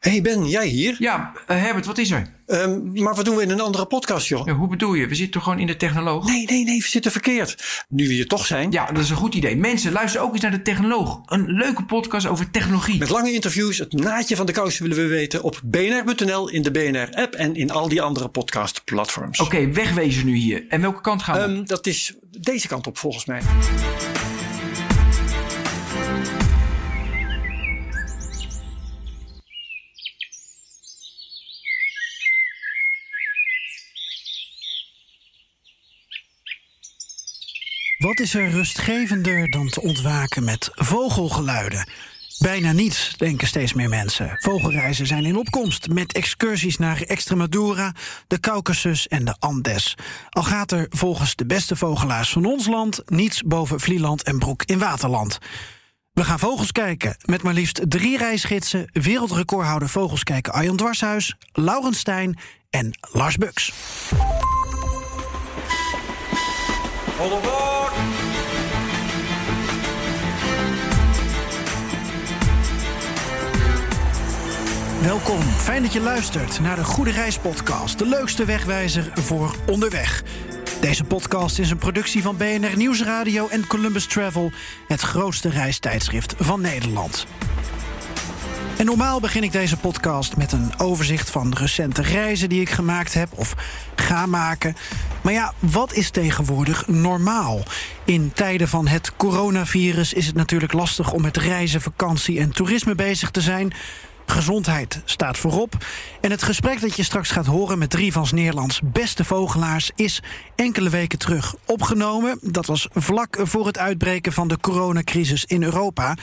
Hey Ben, jij hier? Ja, uh, Herbert, wat is er? Um, maar wat doen we in een andere podcast, joh? Ja, hoe bedoel je? We zitten toch gewoon in de technoloog? Nee, nee, nee, we zitten verkeerd. Nu we hier toch zijn. Ja, dat is een goed idee. Mensen, luister ook eens naar de technoloog. Een leuke podcast over technologie. Met lange interviews, het naadje van de kous willen we weten op bnr.nl, in de BNR-app en in al die andere podcastplatforms. Oké, okay, wegwezen nu hier. En welke kant gaan we? Um, dat is deze kant op, volgens mij. Wat is er rustgevender dan te ontwaken met vogelgeluiden? Bijna niets, denken steeds meer mensen. Vogelreizen zijn in opkomst met excursies naar Extremadura, de Caucasus en de Andes. Al gaat er volgens de beste vogelaars van ons land niets boven Vlieland en Broek in Waterland. We gaan vogels kijken met maar liefst drie reisgidsen, wereldrecordhouder vogels kijken Arjan Dwarshuis, Laurens en Lars Buks. Welkom, fijn dat je luistert naar de Goede Reis podcast, de leukste wegwijzer voor onderweg. Deze podcast is een productie van BNR Nieuwsradio en Columbus Travel, het grootste reistijdschrift van Nederland. En normaal begin ik deze podcast met een overzicht van recente reizen die ik gemaakt heb of ga maken. Maar ja, wat is tegenwoordig normaal? In tijden van het coronavirus is het natuurlijk lastig om met reizen, vakantie en toerisme bezig te zijn. Gezondheid staat voorop. En het gesprek dat je straks gaat horen met drie van Nederlands beste vogelaars is enkele weken terug opgenomen. Dat was vlak voor het uitbreken van de coronacrisis in Europa.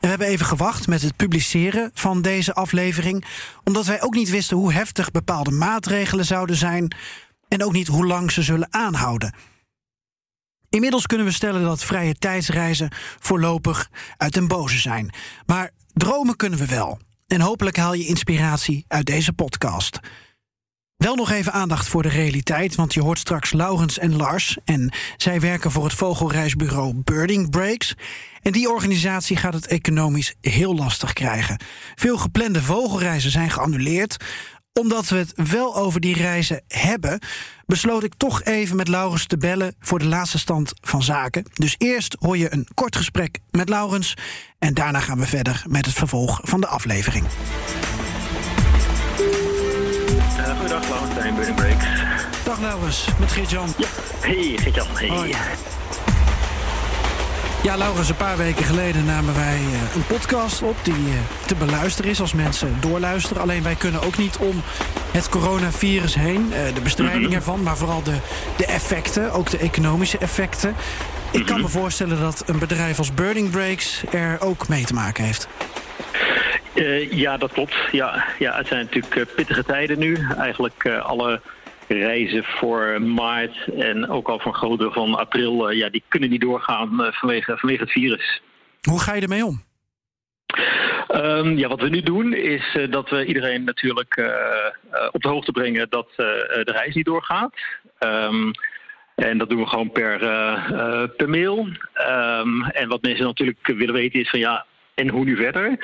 We hebben even gewacht met het publiceren van deze aflevering, omdat wij ook niet wisten hoe heftig bepaalde maatregelen zouden zijn en ook niet hoe lang ze zullen aanhouden. Inmiddels kunnen we stellen dat vrije tijdsreizen voorlopig uit den boze zijn. Maar dromen kunnen we wel. En hopelijk haal je inspiratie uit deze podcast. Wel nog even aandacht voor de realiteit, want je hoort straks Laurens en Lars. En zij werken voor het vogelreisbureau Birding Breaks. En die organisatie gaat het economisch heel lastig krijgen. Veel geplande vogelreizen zijn geannuleerd omdat we het wel over die reizen hebben, besloot ik toch even met Laurens te bellen voor de laatste stand van zaken. Dus eerst hoor je een kort gesprek met Laurens en daarna gaan we verder met het vervolg van de aflevering. Goedendag, Laurens, Burning Breaks. Dag Laurens, met Geert-Jan. Ja, hey Geert-Jan. Hey. Hoi. Ja, Laurens, een paar weken geleden namen wij uh, een podcast op die uh, te beluisteren is als mensen doorluisteren. Alleen wij kunnen ook niet om het coronavirus heen, uh, de bestrijding ervan, maar vooral de, de effecten, ook de economische effecten. Ik kan me voorstellen dat een bedrijf als Burning Breaks er ook mee te maken heeft. Ja, dat klopt. Ja, ja, het zijn natuurlijk pittige tijden nu. Eigenlijk alle reizen voor maart en ook al van een groot deel van april, ja, die kunnen niet doorgaan vanwege, vanwege het virus. Hoe ga je ermee om? Um, ja, wat we nu doen is uh, dat we iedereen natuurlijk uh, uh, op de hoogte brengen dat de reis niet doorgaat. Um, en dat doen we gewoon per, per mail. Um, en wat mensen natuurlijk willen weten is van ja, en hoe nu verder?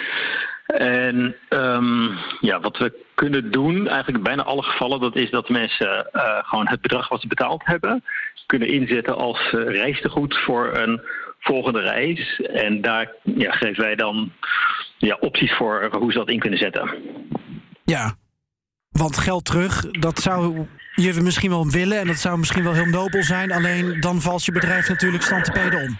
En um, ja, wat we kunnen doen, eigenlijk bijna alle gevallen, dat is dat mensen uh, gewoon het bedrag wat ze betaald hebben, kunnen inzetten als uh, reistegoed voor een volgende reis. En daar ja, geven wij dan ja, opties voor hoe ze dat in kunnen zetten. Ja, want geld terug, dat zou je misschien wel willen en dat zou misschien wel heel nobel zijn. Alleen dan valt je bedrijf natuurlijk stand om.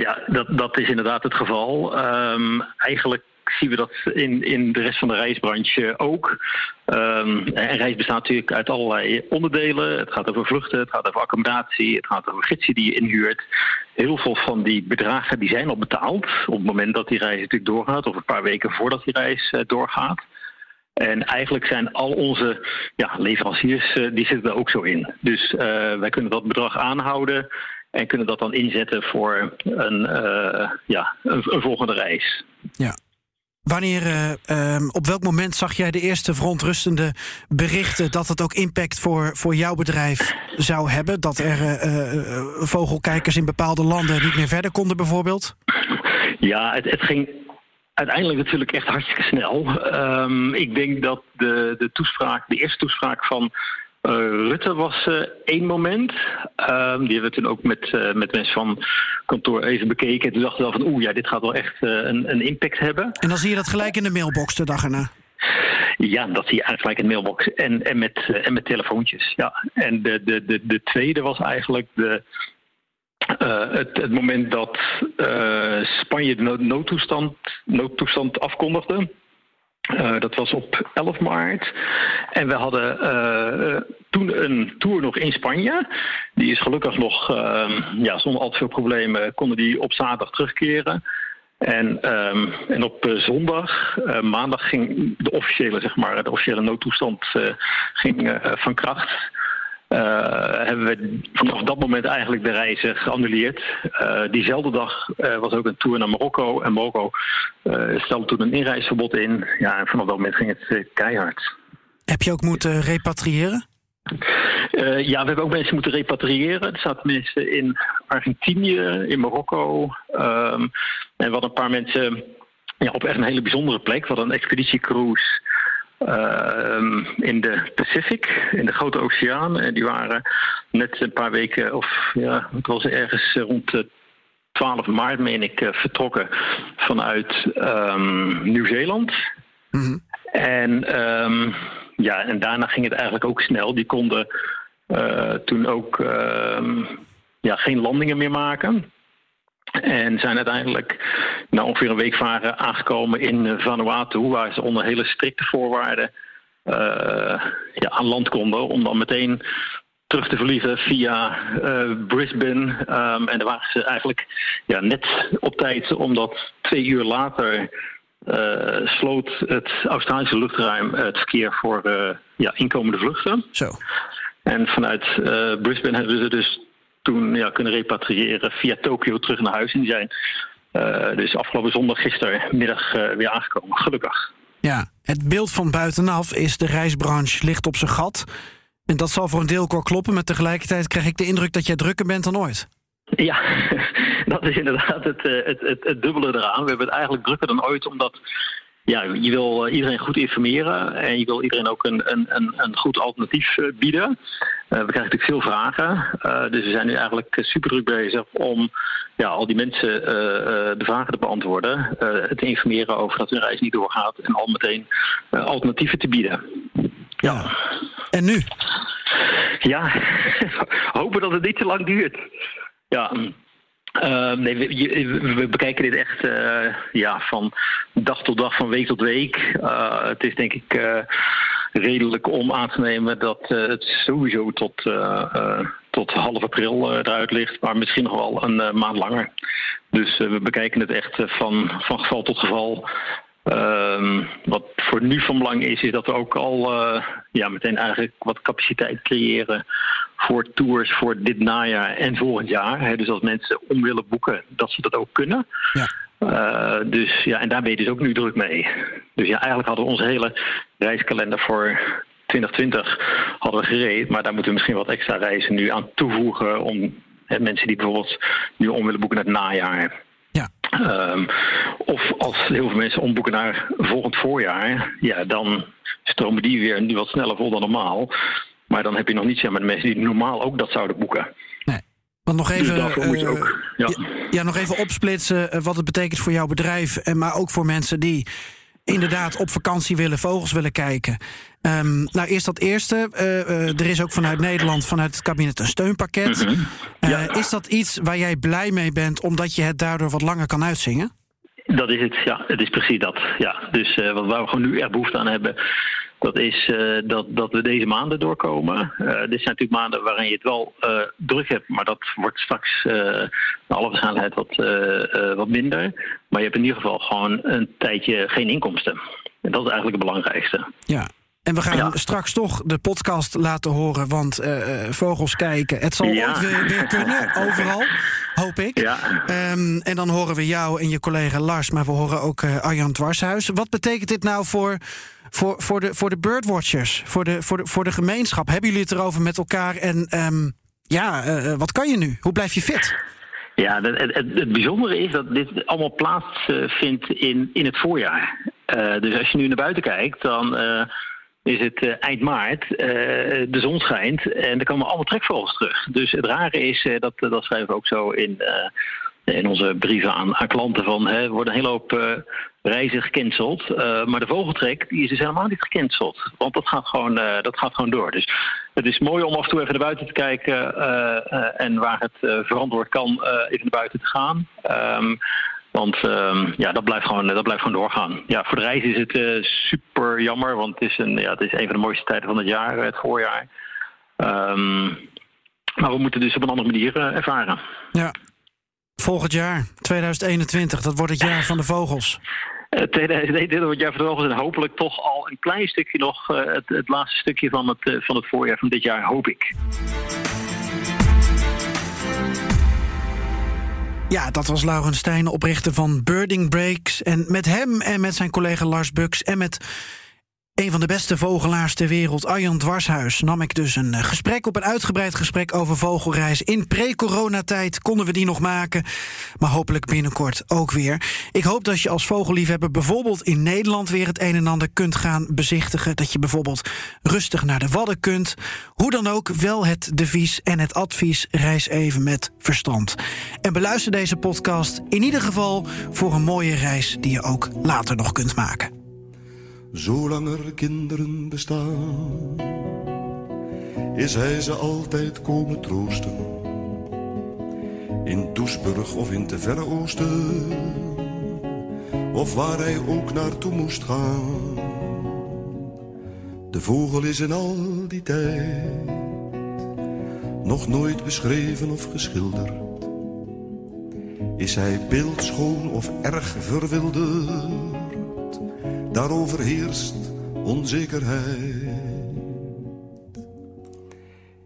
Ja, dat, dat is inderdaad het geval. Um, eigenlijk zien we dat in, in de rest van de reisbranche ook. Um, en reis bestaat natuurlijk uit allerlei onderdelen. Het gaat over vluchten, het gaat over accommodatie, het gaat over gidsen die je inhuurt. Heel veel van die bedragen die zijn al betaald op het moment dat die reis natuurlijk doorgaat, of een paar weken voordat die reis uh, doorgaat. En eigenlijk zijn al onze ja, leveranciers, uh, die zitten er ook zo in. Dus uh, wij kunnen dat bedrag aanhouden. En kunnen dat dan inzetten voor een, ja, een, een volgende reis. Ja, Wanneer, uh, um, op welk moment zag jij de eerste verontrustende berichten dat het ook impact voor, voor jouw bedrijf zou hebben? Dat er uh, vogelkijkers in bepaalde landen niet meer verder konden, bijvoorbeeld? Ja, het, het ging uiteindelijk natuurlijk echt hartstikke snel. Um, ik denk dat de, de toespraak, de eerste toespraak van uh, Rutte was uh, één moment. Uh, die hebben we toen ook met, uh, met mensen van kantoor even bekeken. En toen dachten we wel van oeh, ja, dit gaat wel echt een, een, impact hebben. En dan zie je dat gelijk in de mailbox de dag erna. Ja, dat zie je eigenlijk gelijk in de mailbox. En, en, met, en met telefoontjes. Ja. En de, de, de, de tweede was eigenlijk de, het, het moment dat Spanje de noodtoestand, noodtoestand afkondigde. Uh, dat was op 11 maart. En we hadden uh, toen een tour nog in Spanje. Die is gelukkig nog, uh, ja, zonder al te veel problemen, konden die op zaterdag terugkeren. En, um, en op zondag, maandag ging de officiële, zeg maar, de officiële noodtoestand ging, van kracht. Uh, hebben we vanaf dat moment eigenlijk de reizen geannuleerd. Uh, diezelfde dag uh, was ook een tour naar Marokko. En Marokko stelde toen een inreisverbod in. Ja, en vanaf dat moment ging het keihard. Heb je ook moeten repatriëren? ja, we hebben ook mensen moeten repatriëren. Er zaten mensen in Argentinië, in Marokko. Um, en we hadden een paar mensen ja, op echt een hele bijzondere plek. We hadden een expeditiecruise uh, in de Pacific, in de Grote Oceaan. En die waren net een paar weken, of ja, het was ergens rond 12 maart, meen ik, uh, vertrokken vanuit um, Nieuw-Zeeland. Mm -hmm. En, um, ja, en daarna ging het eigenlijk ook snel. Die konden uh, toen ook ja, geen landingen meer maken. En zijn uiteindelijk na ongeveer een week varen aangekomen in Vanuatu, waar ze onder hele strikte voorwaarden uh, ja, aan land konden. Om dan meteen terug te vliegen via uh, Brisbane. Um, en daar waren ze eigenlijk ja, net op tijd, omdat twee uur later uh, sloot het Australische luchtruim het verkeer voor ja, inkomende vluchten. Zo. En vanuit Brisbane hebben ze dus toen ja, kunnen repatriëren via Tokio terug naar huis. En die zijn uh, dus afgelopen zondag, gistermiddag uh, weer aangekomen, gelukkig. Ja, het beeld van buitenaf is de reisbranche ligt op zijn gat. En dat zal voor een deel wel kloppen, maar tegelijkertijd krijg ik de indruk dat jij drukker bent dan ooit. Ja, dat is inderdaad het, eh, het, het, het dubbele eraan. We hebben het eigenlijk drukker dan ooit, omdat ja, je wil eh, iedereen goed informeren en je wil iedereen ook een, een, een goed alternatief eh, bieden. Uh, we krijgen natuurlijk veel vragen, uh, dus we zijn nu eigenlijk super druk bezig om ja, al die mensen uh, de vragen te beantwoorden, te informeren over dat hun reis niet doorgaat en al meteen alternatieven te bieden. Ja. En nu? Ja, hopen dat het niet te lang duurt. Ja, uh, nee, we, we, bekijken dit echt uh, ja, van dag tot dag, van week tot week. Uh, het is denk ik redelijk om aan te nemen dat het sowieso tot, tot half april eruit ligt, maar misschien nog wel een maand langer. Dus we bekijken het echt van, van geval tot geval. Um, wat voor nu van belang is, is dat we ook al ja, meteen eigenlijk wat capaciteit creëren voor tours voor dit najaar en volgend jaar. Dus als mensen om willen boeken, dat ze dat ook kunnen. Ja. Uh, dus ja, en daar ben je dus ook nu druk mee. Dus ja, eigenlijk hadden we onze hele reiskalender voor 2020 hadden we gereed, maar daar moeten we misschien wat extra reizen nu aan toevoegen om hè, mensen die bijvoorbeeld nu om willen boeken naar het najaar. Ja. Um, of als heel veel mensen omboeken naar volgend voorjaar, ja, dan stromen die weer nu wat sneller vol dan normaal. Maar dan heb je nog niet zeg maar, de mensen die normaal ook dat zouden boeken. Nee. Want nog even, dus moet je uh, ook, ja. ja. nog even opsplitsen uh, wat het betekent voor jouw bedrijf. En maar ook voor mensen die inderdaad op vakantie willen, vogels willen kijken. Um, nou, eerst dat eerste. Uh, er is ook vanuit Nederland, vanuit het kabinet, een steunpakket. Ja. Is dat iets waar jij blij mee bent, omdat je het daardoor wat langer kan uitzingen? Dat is het, ja. Het is precies dat. Ja. Dus wat waar we gewoon nu echt behoefte aan hebben, dat is uh, dat, dat we deze maanden doorkomen. Uh, dit zijn natuurlijk maanden waarin je het wel uh, druk hebt, maar dat wordt straks naar alle waarschijnlijkheid wat, wat minder. Maar je hebt in ieder geval gewoon een tijdje geen inkomsten. En dat is eigenlijk het belangrijkste. Ja. En we gaan Ja. straks toch de podcast laten horen, want eh, eh, vogels kijken. Het zal Ja. ook weer, weer kunnen, overal, hoop ik. Ja. Ehm, en dan horen we jou en je collega Lars, maar we horen ook eh, Arjan Dwarshuis. Wat betekent dit nou voor, voor, voor, de, voor de birdwatchers, voor de, voor, de, voor de gemeenschap? Hebben jullie het erover met elkaar? En ehm, ja, eh, wat kan je nu? Hoe blijf je fit? Ja, het, het, het bijzondere is dat dit allemaal plaatsvindt in, in het voorjaar. Eh, dus als je nu naar buiten kijkt, dan eh, is het eh, eind maart, eh, de zon schijnt en er komen allemaal trekvogels terug. Dus het rare is, eh, dat, dat schrijven we ook zo in, eh, in onze brieven aan, klanten, van hè, er worden een hele hoop eh, reizen gecanceld. eh, maar de vogeltrek die is dus helemaal niet gecanceld. Want dat gaat gewoon, eh, dat gaat gewoon door. Dus het is mooi om af en toe even naar buiten te kijken en waar het verantwoord kan, even naar buiten te gaan. Ehm, want ehm, ja, dat blijft, gewoon, dat blijft gewoon doorgaan. Ja, voor de reis is het super jammer, want het is, een, ja, het is een van de mooiste tijden van het jaar, het voorjaar. Ehm, maar we moeten dus op een andere manier ervaren. Ja. Volgend jaar, 2021, dat wordt het jaar van de vogels. Eh, 2021 wordt jaar van de vogels en hopelijk toch al een klein stukje nog, eh, het, het laatste stukje van het, eh, van het voorjaar van dit jaar, hoop ik. Ja, dat was Laurens Stijn, oprichter van Birding Breaks. En met hem en met zijn collega Lars Bux en met een van de beste vogelaars ter wereld, Arjan Dwarshuis, nam ik dus een eh, gesprek op, een uitgebreid gesprek over vogelreis. In pre-coronatijd konden we die nog maken, maar hopelijk binnenkort ook weer. Ik hoop dat je als vogelliefhebber bijvoorbeeld in Nederland weer het een en ander kunt gaan bezichtigen. Dat je bijvoorbeeld rustig naar de Wadden kunt. Hoe dan ook, wel het devies en het advies: reis even met verstand. En beluister deze podcast in ieder geval voor een mooie reis die je ook later nog kunt maken. Zolang er kinderen bestaan, is hij ze altijd komen troosten. In Doesburg of in te verre oosten, of waar hij ook naartoe moest gaan. De vogel is in al die tijd nog nooit beschreven of geschilderd. Is hij beeldschoon of erg verwilderd? Daarover heerst onzekerheid.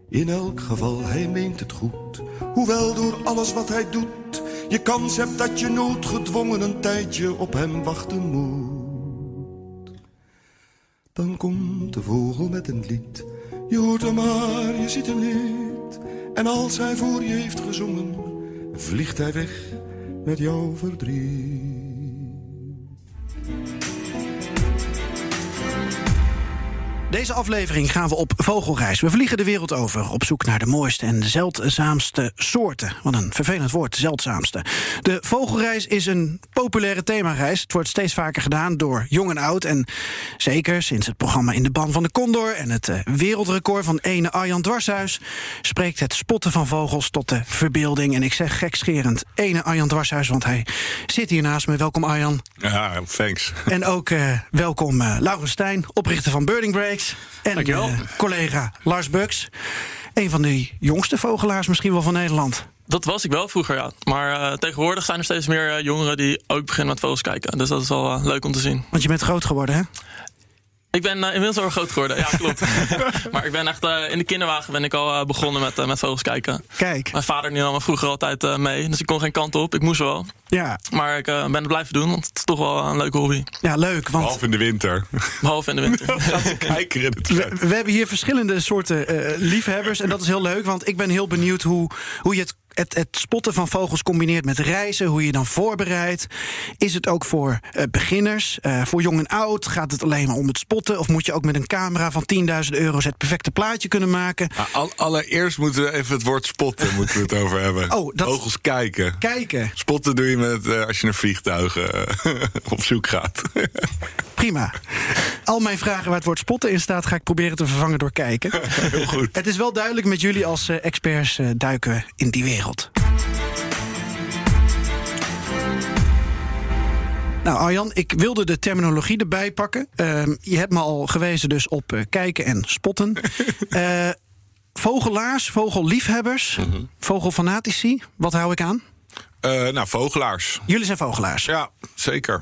In elk geval, hij meent het goed. Hoewel door alles wat hij doet, je kans hebt dat je noodgedwongen een tijdje op hem wachten moet. Dan komt de vogel met een lied. Je hoort hem maar, je ziet hem niet. En als hij voor je heeft gezongen, vliegt hij weg met jouw verdriet. Deze aflevering gaan we op vogelreis. We vliegen de wereld over op zoek naar de mooiste en zeldzaamste soorten. Wat een vervelend woord, zeldzaamste. De vogelreis is een populaire themareis. Het wordt steeds vaker gedaan door jong en oud. En zeker sinds het programma In de Ban van de Condor... en het eh, wereldrecord van ene Arjan Dwarshuis... spreekt het spotten van vogels tot de verbeelding. En ik zeg gekscherend ene Arjan Dwarshuis, want hij zit hier naast me. Welkom Arjan. Ja, thanks. En ook eh, welkom Laurens Stijn, oprichter van Birding Breaks. En Dankjewel. eh, collega Lars Bux. Een van de jongste vogelaars misschien wel van Nederland. Dat was ik wel vroeger, ja. Maar eh, tegenwoordig zijn er steeds meer eh, jongeren die ook beginnen met vogels kijken. Dus dat is wel leuk om te zien. Want je bent groot geworden, hè? Ik ben eh, inmiddels al groot geworden, ja klopt. maar ik ben echt eh, in de kinderwagen ben ik al eh, begonnen met, met vogels kijken. Kijk, Mijn vader nam me vroeger altijd eh, mee, dus ik kon geen kant op. Ik moest wel. ja, Maar ik eh, ben het blijven doen, want het is toch wel een leuke hobby. ja leuk. Want Behalve in de winter. Behalve in de winter. Kijker in het we, we hebben hier verschillende soorten eh, liefhebbers. En dat is heel leuk, want ik ben heel benieuwd hoe, hoe je het, het, het spotten van vogels combineert met reizen. Hoe je dan voorbereidt. Is het ook voor eh, beginners? Eh, voor jong en oud? Gaat het alleen maar om het spotten? Of moet je ook met een camera van 10.000 euro het perfecte plaatje kunnen maken? Al- allereerst moeten we even het woord spotten moeten we het over hebben. Oh, dat- Vogels kijken. Kijken. Spotten doe je met, eh, als je naar vliegtuigen op zoek gaat. Prima. Al mijn vragen waar het woord spotten in staat, ga ik proberen te vervangen door kijken. Heel goed. Het is wel duidelijk, met jullie als experts duiken we in die wereld. Nou, Arjan, ik wilde de terminologie erbij pakken. Ehm, je hebt me al gewezen dus op eh, kijken en spotten. Eh, vogelaars, vogelliefhebbers, vogelfanatici. Wat hou ik aan? Eh, nou, vogelaars. Jullie zijn vogelaars. Ja, zeker.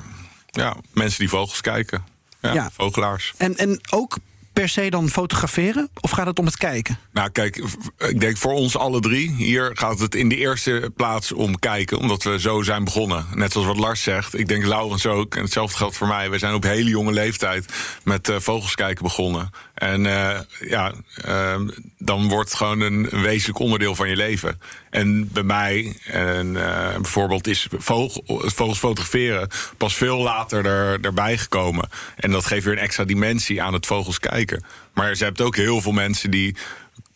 Ja, mensen die vogels kijken. Ja, Ja. vogelaars. En, en ook per se dan fotograferen? Of gaat het om het kijken? Nou, kijk, ik denk voor ons alle drie hier gaat het in de eerste plaats om kijken, omdat we zo zijn begonnen. Net zoals wat Lars zegt, ik denk Laurens ook, en hetzelfde geldt voor mij. We zijn op hele jonge leeftijd met eh, vogels kijken begonnen. En eh, ja, eh, dan wordt het gewoon een, een wezenlijk onderdeel van je leven. En bij mij, en, eh, bijvoorbeeld, is vogel, vogels fotograferen pas veel later er, erbij gekomen. En dat geeft weer een extra dimensie aan het vogels kijken. Maar je hebt ook heel veel mensen die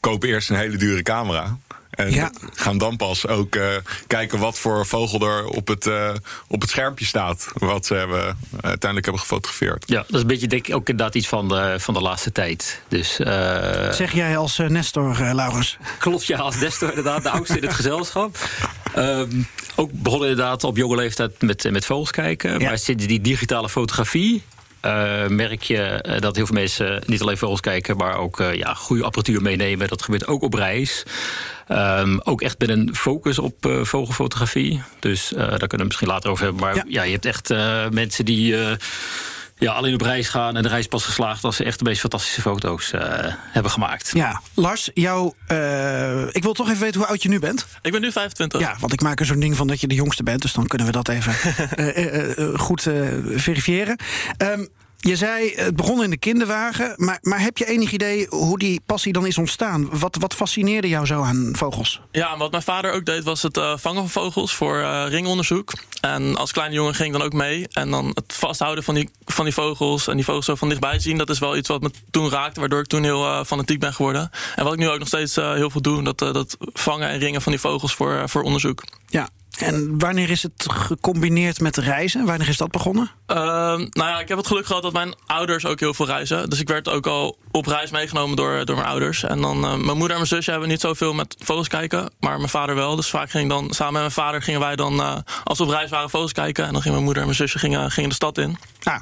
kopen eerst een hele dure camera. En Ja. gaan dan pas ook eh, kijken wat voor vogel er op het, eh, op het schermpje staat. Wat ze hebben, uiteindelijk hebben gefotografeerd. Ja, dat is een beetje denk ik ook inderdaad iets van de, van de laatste tijd. Dus eh, Zeg jij als eh, Nestor, eh, Laurens? klopt ja, als Destor inderdaad de oudste in het gezelschap. Ehm, ook begonnen inderdaad op jonge leeftijd met, met vogels kijken. Ja. Maar sinds die digitale fotografie... eh, merk je eh, dat heel veel mensen niet alleen vogels kijken, maar ook eh, ja, goede apparatuur meenemen. Dat gebeurt ook op reis. Ehm, ook echt met een focus op vogelfotografie. Dus daar kunnen we misschien later over hebben. Maar Ja. ja, je hebt echt mensen die ja, alleen op reis gaan en de reis pas geslaagd als ze echt de meest fantastische foto's eh, hebben gemaakt. Ja, Lars, jou, eh, ik wil toch even weten hoe oud je nu bent. Ik ben nu 25. Ja, want ik maak er zo'n ding van dat je de jongste bent. Dus dan kunnen we dat even eh, goed eh, verifiëren. Ehm, je zei, het begon in de kinderwagen. Maar, maar heb je enig idee hoe die passie dan is ontstaan? Wat, wat fascineerde jou zo aan vogels? Ja, wat mijn vader ook deed was het eh, vangen van vogels voor eh, ringonderzoek. En als kleine jongen ging ik dan ook mee. En dan het vasthouden van die, van die vogels en die vogels zo van dichtbij zien... dat is wel iets wat me toen raakte, waardoor ik toen heel eh, fanatiek ben geworden. En wat ik nu ook nog steeds heel veel doe, dat, dat vangen en ringen van die vogels voor, voor onderzoek. Ja. En wanneer is het gecombineerd met reizen? Wanneer is dat begonnen? Ehm, nou ja, ik heb het geluk gehad dat mijn ouders ook heel veel reizen. Dus ik werd ook al op reis meegenomen door, door mijn ouders. En dan, eh, mijn moeder en mijn zusje hebben niet zoveel met vogels kijken. Maar mijn vader wel. Dus vaak ging ik dan, samen met mijn vader gingen wij dan, eh, als we op reis waren, vogels kijken. En dan gingen mijn moeder en mijn zusje gingen, gingen de stad in. Ah,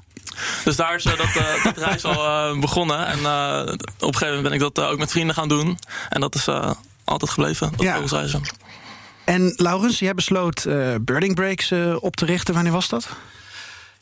Dus daar is eh, dat, dat reis al begonnen. En op een gegeven moment ben ik dat ook met vrienden gaan doen. En dat is altijd gebleven, dat Ja. vogelsreizen. En Laurens, jij besloot eh, Birding Breaks eh, op te richten. Wanneer was dat?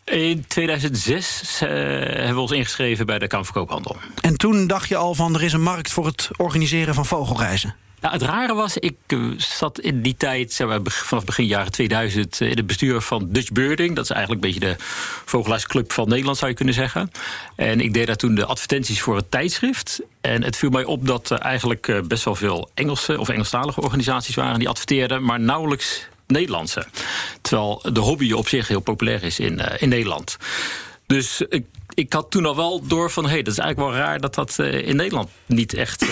In 2006 eh, hebben we ons ingeschreven bij de Kamer van Koophandel. En toen dacht je al van er is een markt voor het organiseren van vogelreizen. Nou, het rare was, ik eh, zat in die tijd, vanaf begin jaren 2000, eh, in het bestuur van Dutch Birding. Dat is eigenlijk een beetje de vogelaarsclub van Nederland, zou je kunnen zeggen. En ik deed daar toen de advertenties voor het tijdschrift. En het viel mij op dat er eigenlijk eh, best wel veel Engelse of Engelstalige organisaties waren die adverteerden, maar nauwelijks Nederlandse. Terwijl de hobby op zich heel populair is in, in Nederland. Dus ik, ik had toen al wel door van... hé, hey, dat is eigenlijk wel raar dat dat in Nederland niet echt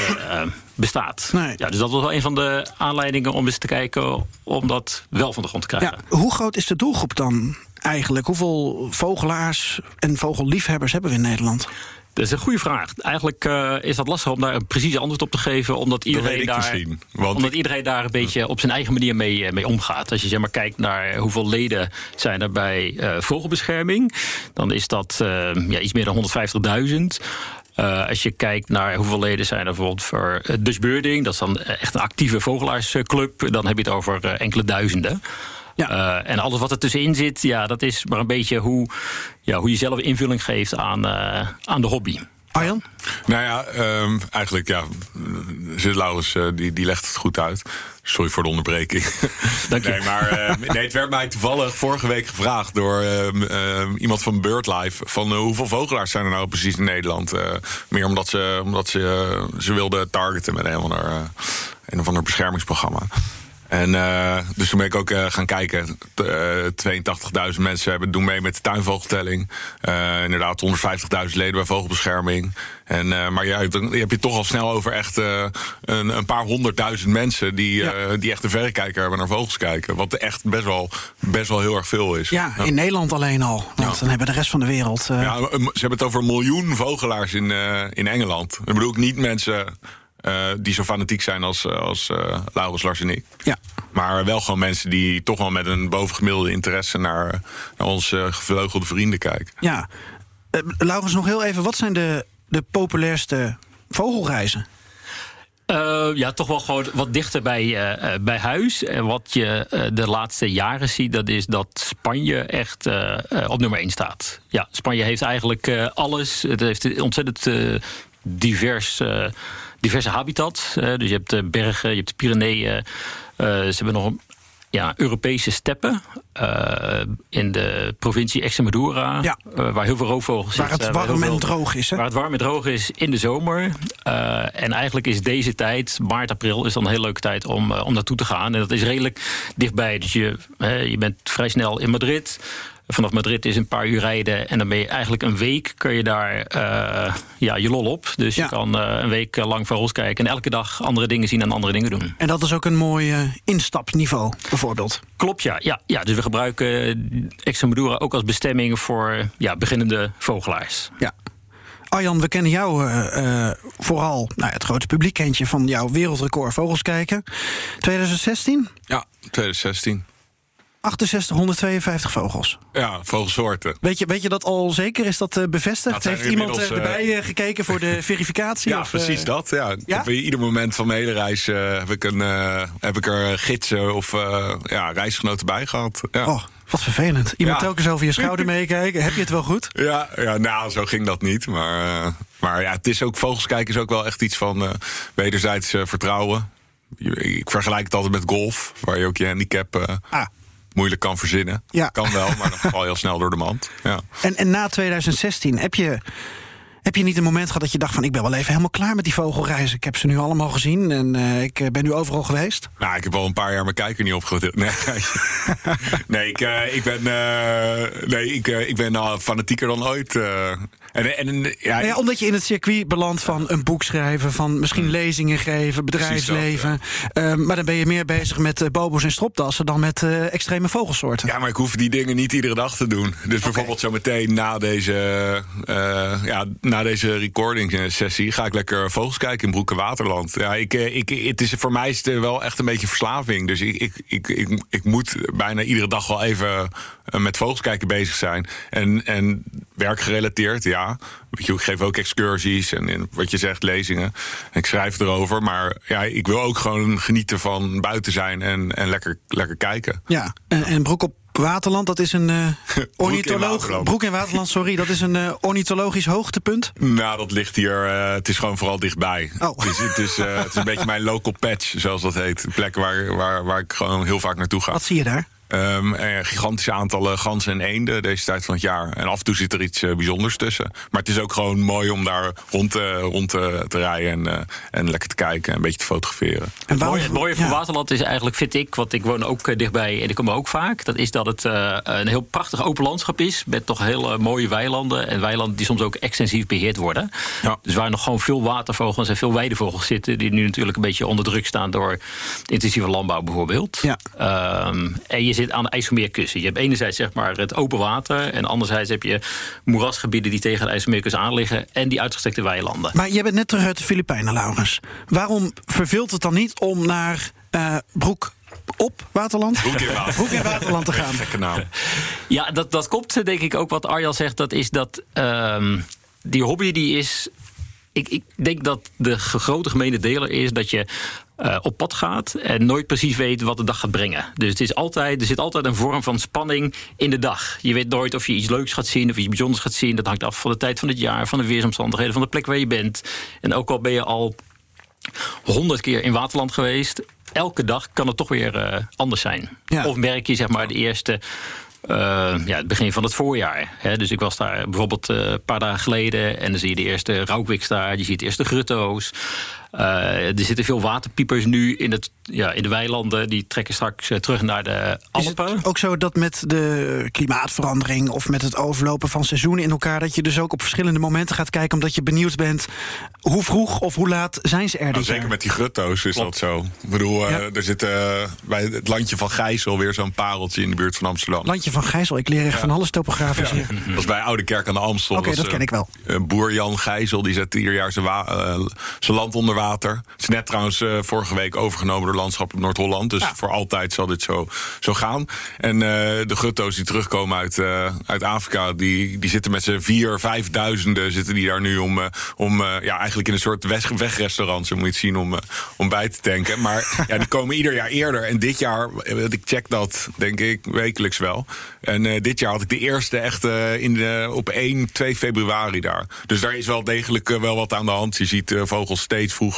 bestaat. Nee. Ja, dus dat was wel een van de aanleidingen om eens te kijken... om dat wel van de grond te krijgen. Ja, hoe groot is de doelgroep dan eigenlijk? Hoeveel vogelaars en vogelliefhebbers hebben we in Nederland? Dat is een goede vraag. Eigenlijk eh, is dat lastig om daar een precies antwoord op te geven... omdat iedereen, daar, omdat ik- iedereen daar een beetje op zijn eigen manier mee, eh, mee omgaat. Als je zeg maar, kijkt naar hoeveel leden zijn er bij eh, vogelbescherming... dan is dat ja, iets meer dan 150.000... Eh, als je kijkt naar hoeveel leden zijn er bijvoorbeeld voor eh, Dutch Birding... dat is dan echt een actieve vogelaarsclub... dan heb je het over eh, enkele duizenden. Ja. Eh, en alles wat er tussenin zit, ja, dat is maar een beetje hoe, ja, hoe je zelf invulling geeft aan, eh, aan de hobby. Arjan? Nou ja, ehm, eigenlijk ja. Zit Laurens, eh, die, die legt het goed uit. Sorry voor de onderbreking. Dank je. Nee, maar eh, nee, het werd mij toevallig vorige week gevraagd door ehm, ehm, iemand van BirdLife. Van eh, hoeveel vogelaars zijn er nou precies in Nederland? Meer omdat ze, omdat ze, ze wilden targeten met een of ander, een of ander beschermingsprogramma. En eh, dus toen ben ik ook eh, gaan kijken. T- eh, 82.000 mensen hebben, doen mee met de tuinvogeltelling. Inderdaad, 150.000 leden bij vogelbescherming. En, maar ja, dan heb je toch al snel over echt een, een paar honderdduizend mensen... Die, die echt een verrekijker hebben naar vogels kijken. Wat echt best wel, best wel heel erg veel is. Ja, in Nederland alleen al. Want Ja. dan hebben de rest van de wereld... Ja, ze hebben het over een miljoen vogelaars in, in Engeland. Dat bedoel ik niet mensen eh, die zo fanatiek zijn als, eh, als eh, Laurens, Lars en ik. ja. Maar wel gewoon mensen die toch wel met een bovengemiddelde interesse naar, naar onze gevleugelde vrienden kijken. ja. Eh, Laurens, nog heel even. Wat zijn de, de populairste vogelreizen? Eh, ja, toch wel gewoon wat dichter bij, bij huis. En wat je de laatste jaren ziet, dat is dat Spanje echt op nummer 1 staat. Ja, Spanje heeft eigenlijk eh, alles. Het heeft ontzettend eh, divers, eh, diverse habitats. Eh, dus je hebt de bergen, je hebt de Pyreneeën. Eh, ze hebben nog een ja, Europese steppen in de provincie Extremadura, Ja. waar heel veel roofvogels Waar zitten. het heel warm en veel- droog is, hè? Waar het warm en droog is in de zomer. En eigenlijk is deze tijd, maart, april, is dan een hele leuke tijd om, om naartoe te gaan. En dat is redelijk dichtbij. Dus je, je bent vrij snel in Madrid. Vanaf Madrid is een paar uur rijden. En dan ben je eigenlijk een week kun je daar eh, ja, je lol op. Dus Ja. je kan eh, een week lang vogels kijken. En elke dag andere dingen zien en andere dingen doen. En dat is ook een mooi eh, instapniveau, bijvoorbeeld. Klopt, ja. ja, ja dus we gebruiken Extremadura ook als bestemming voor ja, beginnende vogelaars. Ja. Arjan, we kennen jou eh, eh, vooral, nou ja, het grote publiek kent je van jouw wereldrecord vogels kijken. 2016, Ja, 2016. 6852 vogels. Ja, vogelsoorten. Weet je, weet je dat al zeker? Is dat eh, bevestigd? Heeft iemand eh, eh, erbij gekeken voor de verificatie? Ja, of, precies dat. Ja. ja? Op ieder moment van mijn hele reis heb, ik een, heb ik er gidsen of ja, reisgenoten bij gehad. Ja. Oh, wat vervelend. Iemand Ja. telkens over je schouder meekijken. Heb je het wel goed? Ja, ja, nou, zo ging dat niet. Maar, maar ja, het is ook, vogels kijken is ook wel echt iets van wederzijds vertrouwen. Ik vergelijk het altijd met golf, waar je ook je handicap Ah. Moeilijk kan verzinnen. Ja. Kan wel, maar dan val je al snel door de mand. Ja. En, en na 2016, heb je, heb je niet een moment gehad dat je dacht van... ik ben wel even helemaal klaar met die vogelreizen. Ik heb ze nu allemaal gezien en eh, ik eh, ben nu overal geweest. Nou, ik heb al een paar jaar mijn kijker niet opgedeeld. Nee, nee ik, eh, ik ben, eh, nee, ik, ik ben uh, fanatieker dan ooit. en, en, ja, Nou ja, omdat je in het circuit belandt van een boek schrijven... van misschien lezingen geven, bedrijfsleven. Eh, maar dan ben je meer bezig met bobo's en stropdassen... dan met extreme vogelsoorten. Ja, maar ik hoef die dingen niet iedere dag te doen. Dus bijvoorbeeld zo meteen na deze, ja, na deze recording sessie ga ik lekker vogels kijken in Broek en Waterland. Ja, ik, eh, ik, het is, voor mij is het wel echt een beetje verslaving. Dus ik, ik, ik, ik, ik moet bijna iedere dag wel even eh, met vogels kijken bezig zijn. En, en werkgerelateerd, ja. Weet je, ik geef ook excursies en, en wat je zegt, lezingen. En ik schrijf erover. Maar ja, ik wil ook gewoon genieten van buiten zijn en, en lekker, lekker kijken. Ja, en, en Broek op Waterland, dat is een ornitholoog... Waterland. Broek in Waterland, sorry, dat is een eh, ornithologisch hoogtepunt. Nou, dat ligt hier. eh, het is gewoon vooral dichtbij. Oh. Dus het, is, het is een beetje mijn local patch, zoals dat heet. Een plek waar, waar, waar ik gewoon heel vaak naartoe ga. Wat zie je daar? Ehm, een gigantische aantallen ganzen en eenden deze tijd van het jaar. En af en toe zit er iets eh, bijzonders tussen. Maar het is ook gewoon mooi om daar rond, te- rond te, te rijden en, eh, en lekker te kijken en een beetje te fotograferen. En Het mooie, het mooie van ja. Waterland is eigenlijk, vind ik, want ik woon ook dichtbij en ik kom ook vaak. Dat is dat het eh, een heel prachtig open landschap is. Met toch hele mooie weilanden. En weilanden die soms ook extensief beheerd worden. Ja. Dus waar nog gewoon veel watervogels en veel weidevogels zitten. Die nu natuurlijk een beetje onder druk staan door intensieve landbouw bijvoorbeeld. Ja. Ehm, en je zit aan de IJsselmeerkussen. Je hebt enerzijds zeg maar het open water. En anderzijds heb je moerasgebieden die tegen de IJsselmeerkust aan liggen. En die uitgestrekte weilanden. Maar jij bent net terug uit de Filipijnen, Laurens. Waarom verveelt het dan niet om naar eh, Broek op Waterland? Broek in Waterland. Broek in Waterland te gaan. Gekke naam. Ja, dat, dat komt denk ik ook wat Arjan zegt. Dat is dat ehm, die hobby die is. Ik, ik denk dat de grote gemene deler is dat je eh, op pad gaat en nooit precies weet wat de dag gaat brengen. Dus het is altijd, er zit altijd een vorm van spanning in de dag. Je weet nooit of je iets leuks gaat zien of iets bijzonders gaat zien. Dat hangt af van de tijd van het jaar, van de weersomstandigheden, van de plek waar je bent. En ook al ben je al honderd keer in Waterland geweest. Elke dag kan het toch weer eh, anders zijn. Ja. Of merk je zeg maar de eerste. eh, ja, het begin van het voorjaar. Hè. Dus ik was daar bijvoorbeeld een paar dagen geleden. En dan zie je de eerste rauwwiks daar. Je ziet de eerste grutto's. Eh, er zitten veel waterpiepers nu in, het, ja, in de weilanden. Die trekken straks eh, terug naar de Is het Alpen. ook zo dat met de klimaatverandering of met het overlopen van seizoenen in elkaar, dat je dus ook op verschillende momenten gaat kijken, omdat je benieuwd bent hoe vroeg of hoe laat zijn ze er Nou, dit zeker jaar? met die grutto's is dat zo. Ik bedoel, eh, Ja. er zit bij het landje van Gijssel weer zo'n pareltje in de buurt van Amsterdam. Landje van Gijzel, ik leer echt van alles topografisch hier. Dat was bij Oude Kerk aan de Amstel. Oké, dat ken ik wel. boer Jan Gijzel die zette ieder jaar eh, zijn land onder water. Het is net trouwens eh, vorige week overgenomen door Landschap Noord-Holland. Dus voor altijd zal dit zo, zo gaan. En uh, de gutto's die terugkomen uit, uh, uit Afrika, die, die zitten met z'n vier, vijfduizenden zitten die daar nu om, om ja, eigenlijk in een soort weg, wegrestaurant, zo moet je het zien, om, om bij te tanken. Maar ja, die komen ieder jaar eerder. En dit jaar, ik check dat denk ik wekelijks wel. En dit jaar had ik de eerste echt in de, op 1, 2 februari daar. Dus daar is wel degelijk wel wat aan de hand. Je ziet vogels steeds vroeger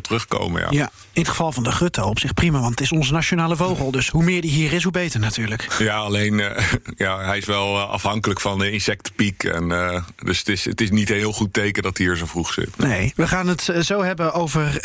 terugkomen. Ja. ja, in het geval van de gutto op zich prima, want het is onze nationale vogel. Dus hoe meer die hier is, hoe beter natuurlijk. Ja, alleen uh, ja, hij is wel uh, afhankelijk van de insectenpiek. En, uh, dus het is, het is niet een heel goed teken dat hij hier zo vroeg zit. Nee, we gaan het zo hebben over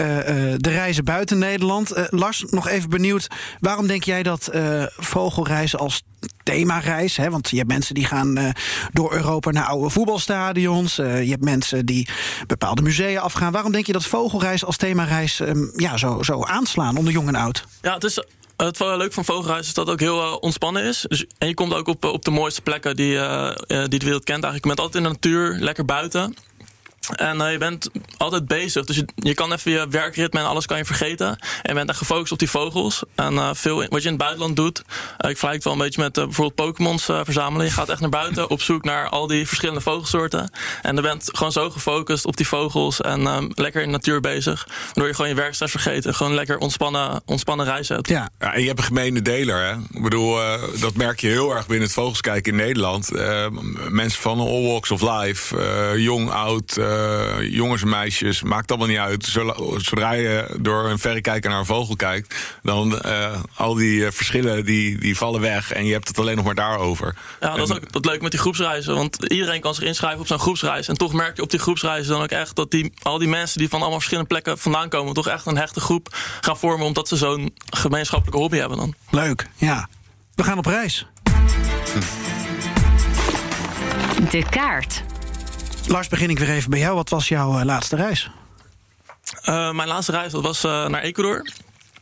de reizen buiten Nederland. Lars, nog even benieuwd. Waarom denk jij dat vogelreizen als themareis. Hè? Want je hebt mensen die gaan uh, door Europa naar oude voetbalstadions. Uh, je hebt mensen die bepaalde musea afgaan. Waarom denk je dat vogelreis als themareis um, ja, zo, zo aanslaan onder jong en oud? Ja, het is het leuk van vogelreis is dat het ook heel uh, ontspannen is. Dus, en je komt ook op, op de mooiste plekken die, die de wereld kent. Eigenlijk. Je bent altijd in de natuur, lekker buiten. En uh, je bent altijd bezig. Dus je, je, kan even je werkritme en alles kan je vergeten. En je bent echt gefocust op die vogels. En uh, veel wat je in het buitenland doet. Uh, ik vergelijk het wel een beetje met bijvoorbeeld Pokémons verzamelen. Je gaat echt naar buiten op zoek naar al die verschillende vogelsoorten. En je bent gewoon zo gefocust op die vogels. En lekker in de natuur bezig. Waardoor je gewoon je werkstress vergeten. Gewoon lekker ontspannen, ontspannen reizen hebt. Ja. ja. en je hebt een gemene deler. Hè? Ik bedoel, dat merk je heel erg binnen het vogelskijken in Nederland. mensen van all walks of life. jong, oud uh, jongens en meisjes, maakt allemaal niet uit. Zodra je door een verrekijker naar een vogel kijkt, dan uh, al die uh, verschillen die, die vallen weg en je hebt het alleen nog maar daarover. Ja, dat is ook wat leuk met die groepsreizen. Want iedereen kan zich inschrijven op zo'n groepsreis. En toch merk je op die groepsreizen dan ook echt dat die, al die mensen die van allemaal verschillende plekken vandaan komen, toch echt een hechte groep gaan vormen, omdat ze zo'n gemeenschappelijke hobby hebben dan. Leuk, ja. We gaan op reis. De kaart. Lars, begin ik weer even bij jou. Wat was jouw uh, laatste reis? Uh, mijn laatste reis dat was uh, naar Ecuador.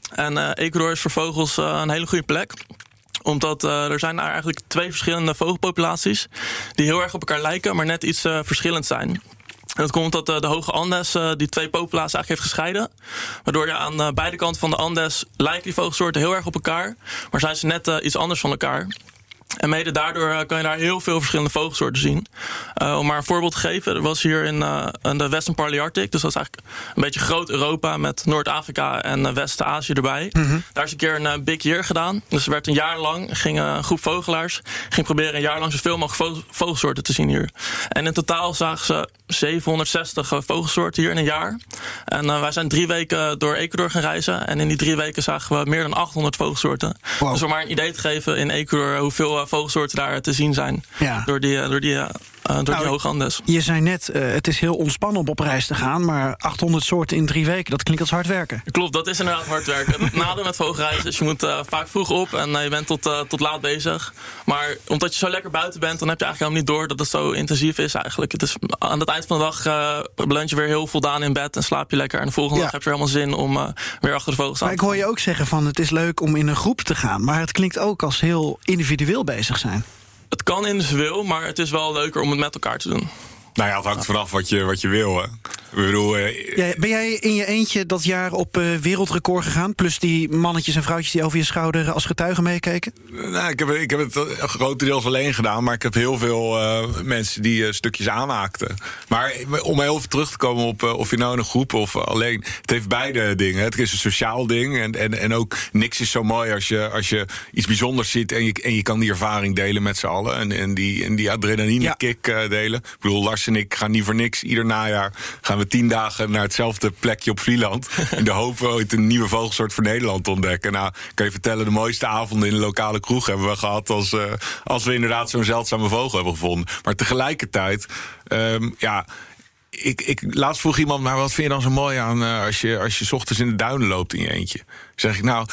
En Ecuador is voor vogels een hele goede plek omdat er zijn eigenlijk twee verschillende vogelpopulaties die heel erg op elkaar lijken, maar net iets verschillend zijn. En dat komt uh, de hoge Andes die twee populaties eigenlijk heeft gescheiden. Waardoor je aan beide kanten van de Andes lijken die vogelsoorten heel erg op elkaar, maar zijn ze net iets anders van elkaar. En mede daardoor uh, kan je daar heel veel verschillende vogelsoorten zien. Uh, om maar een voorbeeld te geven, er was hier in, uh, in de Western Palearctic, dus dat is eigenlijk een beetje groot Europa met Noord-Afrika en West-Azië erbij. Mm -hmm. Daar is een keer een big year gedaan. Dus er werd een jaar lang, ging een groep vogelaars ging proberen een jaar lang zoveel mogelijk vogelsoorten te zien hier. En in totaal zagen ze 760 vogelsoorten hier in een jaar. En wij zijn drie weken door Ecuador gaan reizen. En in die drie weken zagen we meer dan 800 vogelsoorten. Wow. Dus om maar een idee te geven in Ecuador hoeveel vogelsoorten daar te zien zijn. Ja. Door die, door die, uh, door nou, die Andes. Je zei net, uh, het is heel ontspannen om op reis te gaan. Maar 800 soorten in drie weken, dat klinkt als hard werken. Klopt, dat is inderdaad hard werken. Het nadeel met vogelreizen is, je moet uh, vaak vroeg op en je bent tot, tot laat bezig. Maar omdat je zo lekker buiten bent, dan heb je eigenlijk helemaal niet door dat het zo intensief is eigenlijk. Het is, aan het eind van de dag beland je weer heel voldaan in bed en slaap je lekker. En de volgende ja. dag heb je helemaal zin om weer achter de vogels te Maar ik hoor je ook zeggen van het is leuk om in een groep te gaan. Maar het klinkt ook als heel individueel bezig zijn. Het kan individueel, maar het is wel leuker om het met elkaar te doen. Nou ja, het hangt vanaf wat je, wat je wil. Hè. Ik bedoel, eh, ja, ben jij in je eentje dat jaar op uh, wereldrecord gegaan? Plus die mannetjes en vrouwtjes die over je schouder als getuigen meekeken? Nou, ik heb, ik heb het grotendeels alleen gedaan. Maar ik heb heel veel uh, mensen die uh, stukjes aanmaakten. Maar om heel even terug te komen op of je nou in een groep of alleen. Het heeft beide dingen. Het is een sociaal ding. En, en, en ook niks is zo mooi als je, als je iets bijzonders ziet. En je, en je kan die ervaring delen met z'n allen. En, en, die, en die adrenaline kick ja. delen. Ik bedoel, Lars en ik gaan niet voor niks. Ieder najaar gaan we tien dagen naar hetzelfde plekje op Vlieland. in de hoop ooit een nieuwe vogelsoort voor Nederland te ontdekken. Nou, kan je vertellen, de mooiste avonden in de lokale kroeg hebben we gehad. als, uh, als we inderdaad zo'n zeldzame vogel hebben gevonden. Maar tegelijkertijd, um, ja ik, ik, laatst vroeg iemand, maar wat vind je dan zo mooi aan uh, als, je, als je ochtends in de duinen loopt in je eentje? Zeg ik, nou,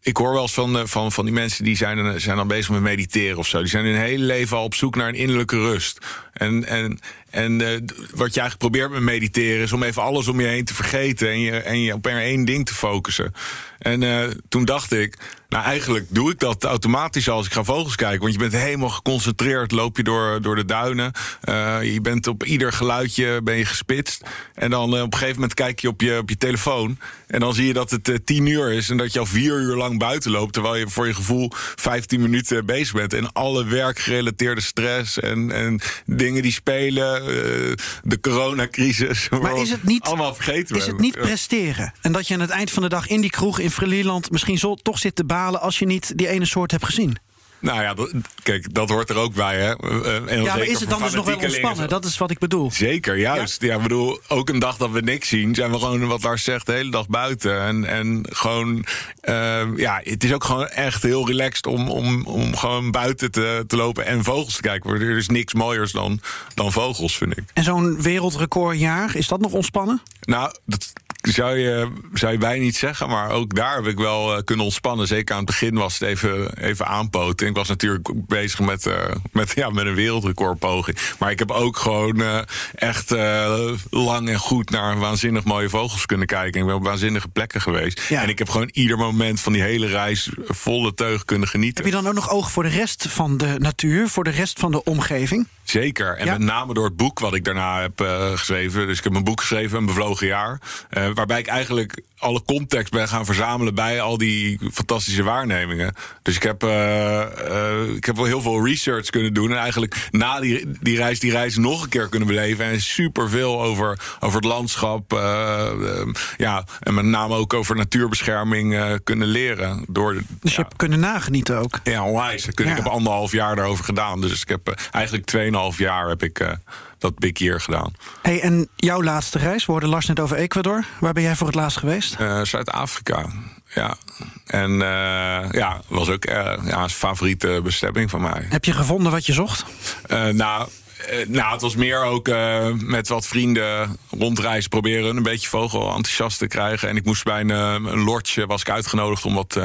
ik hoor wel eens van, van, van die mensen die zijn, zijn dan bezig met mediteren of zo. Die zijn hun hele leven al op zoek naar een innerlijke rust. En, en, en d- wat eigenlijk probeert met mediteren is om even alles om je heen te vergeten en je, en je op één ding te focussen. En eh, toen dacht ik, nou eigenlijk doe ik dat automatisch als ik ga vogels kijken. Want je bent helemaal geconcentreerd, loop je door, door de duinen. Eh, je bent op ieder geluidje ben je gespitst. En dan op een gegeven moment kijk je op je, op je telefoon. En dan zie je dat het tien uur is en dat je al vier uur lang buiten loopt. Terwijl je voor je gevoel 15 minuten bezig bent. En alle werkgerelateerde stress en, en dingen die spelen. Eh, de coronacrisis. Maar is het niet, allemaal vergeten? is het niet presteren? En dat je aan het eind van de dag in die kroeg in Vrieland misschien zo, toch zit te balen als je niet die ene soort hebt gezien? Nou ja, dat- kijk, dat hoort er ook bij, hè. Eh, en Ja, maar is het dus nog wel ontspannen? Dat is wat ik bedoel. Zeker, juist. Ja. ik bedoel, ook een dag dat we niks zien, zijn we gewoon, wat Lars zegt, de hele dag buiten. En, en gewoon, eh, ja, het is ook gewoon echt heel relaxed om, om, om gewoon buiten te, te lopen en vogels te kijken. Er is niks mooiers dan, dan vogels, vind ik. En zo'n wereldrecordjaar, is dat nog ontspannen? Nou, dat zou je, zou je bijna niet zeggen, maar ook daar heb ik wel eh, kunnen ontspannen. Zeker aan het begin was het even, even aanpoten. Ik was natuurlijk bezig met, eh, met, ja, met een wereldrecordpoging. Maar ik heb ook gewoon eh, echt lang en goed naar waanzinnig mooie vogels kunnen kijken. Ik ben op waanzinnige plekken geweest. Ja. En ik heb gewoon ieder moment van die hele reis volle teug kunnen genieten. Heb je dan ook nog oog voor de rest van de natuur, voor de rest van de omgeving? Zeker. En Ja. met name door het boek wat ik daarna heb geschreven. Dus ik heb een boek geschreven, Een Bevlogen Jaar. Waarbij ik eigenlijk alle context ben gaan verzamelen bij al die fantastische waarnemingen. Dus ik heb, eh, eh, ik heb wel heel veel research kunnen doen. En eigenlijk na die, die reis, die reis nog een keer kunnen beleven. En superveel over, over het landschap. eh, ja, en met name ook over natuurbescherming kunnen leren. Door, Dus je hebt kunnen nagenieten ook. ja, onwijs. Ik, Ja. heb anderhalf jaar daarover gedaan. Dus ik heb eigenlijk tweeënhalf jaar heb ik dat big year gedaan. Hey, en jouw laatste reis, we hoorden Lars net over Ecuador. Waar ben jij voor het laatst geweest? Eh, Zuid-Afrika, ja. En eh, ja, was ook eh, ja, een favoriete bestemming van mij. Heb je gevonden wat je zocht? Nou, nou, het was meer ook eh, met wat vrienden rondreizen proberen een beetje vogel enthousiast te krijgen. En ik moest bij een, eh, een lodge, was ik uitgenodigd om wat, eh,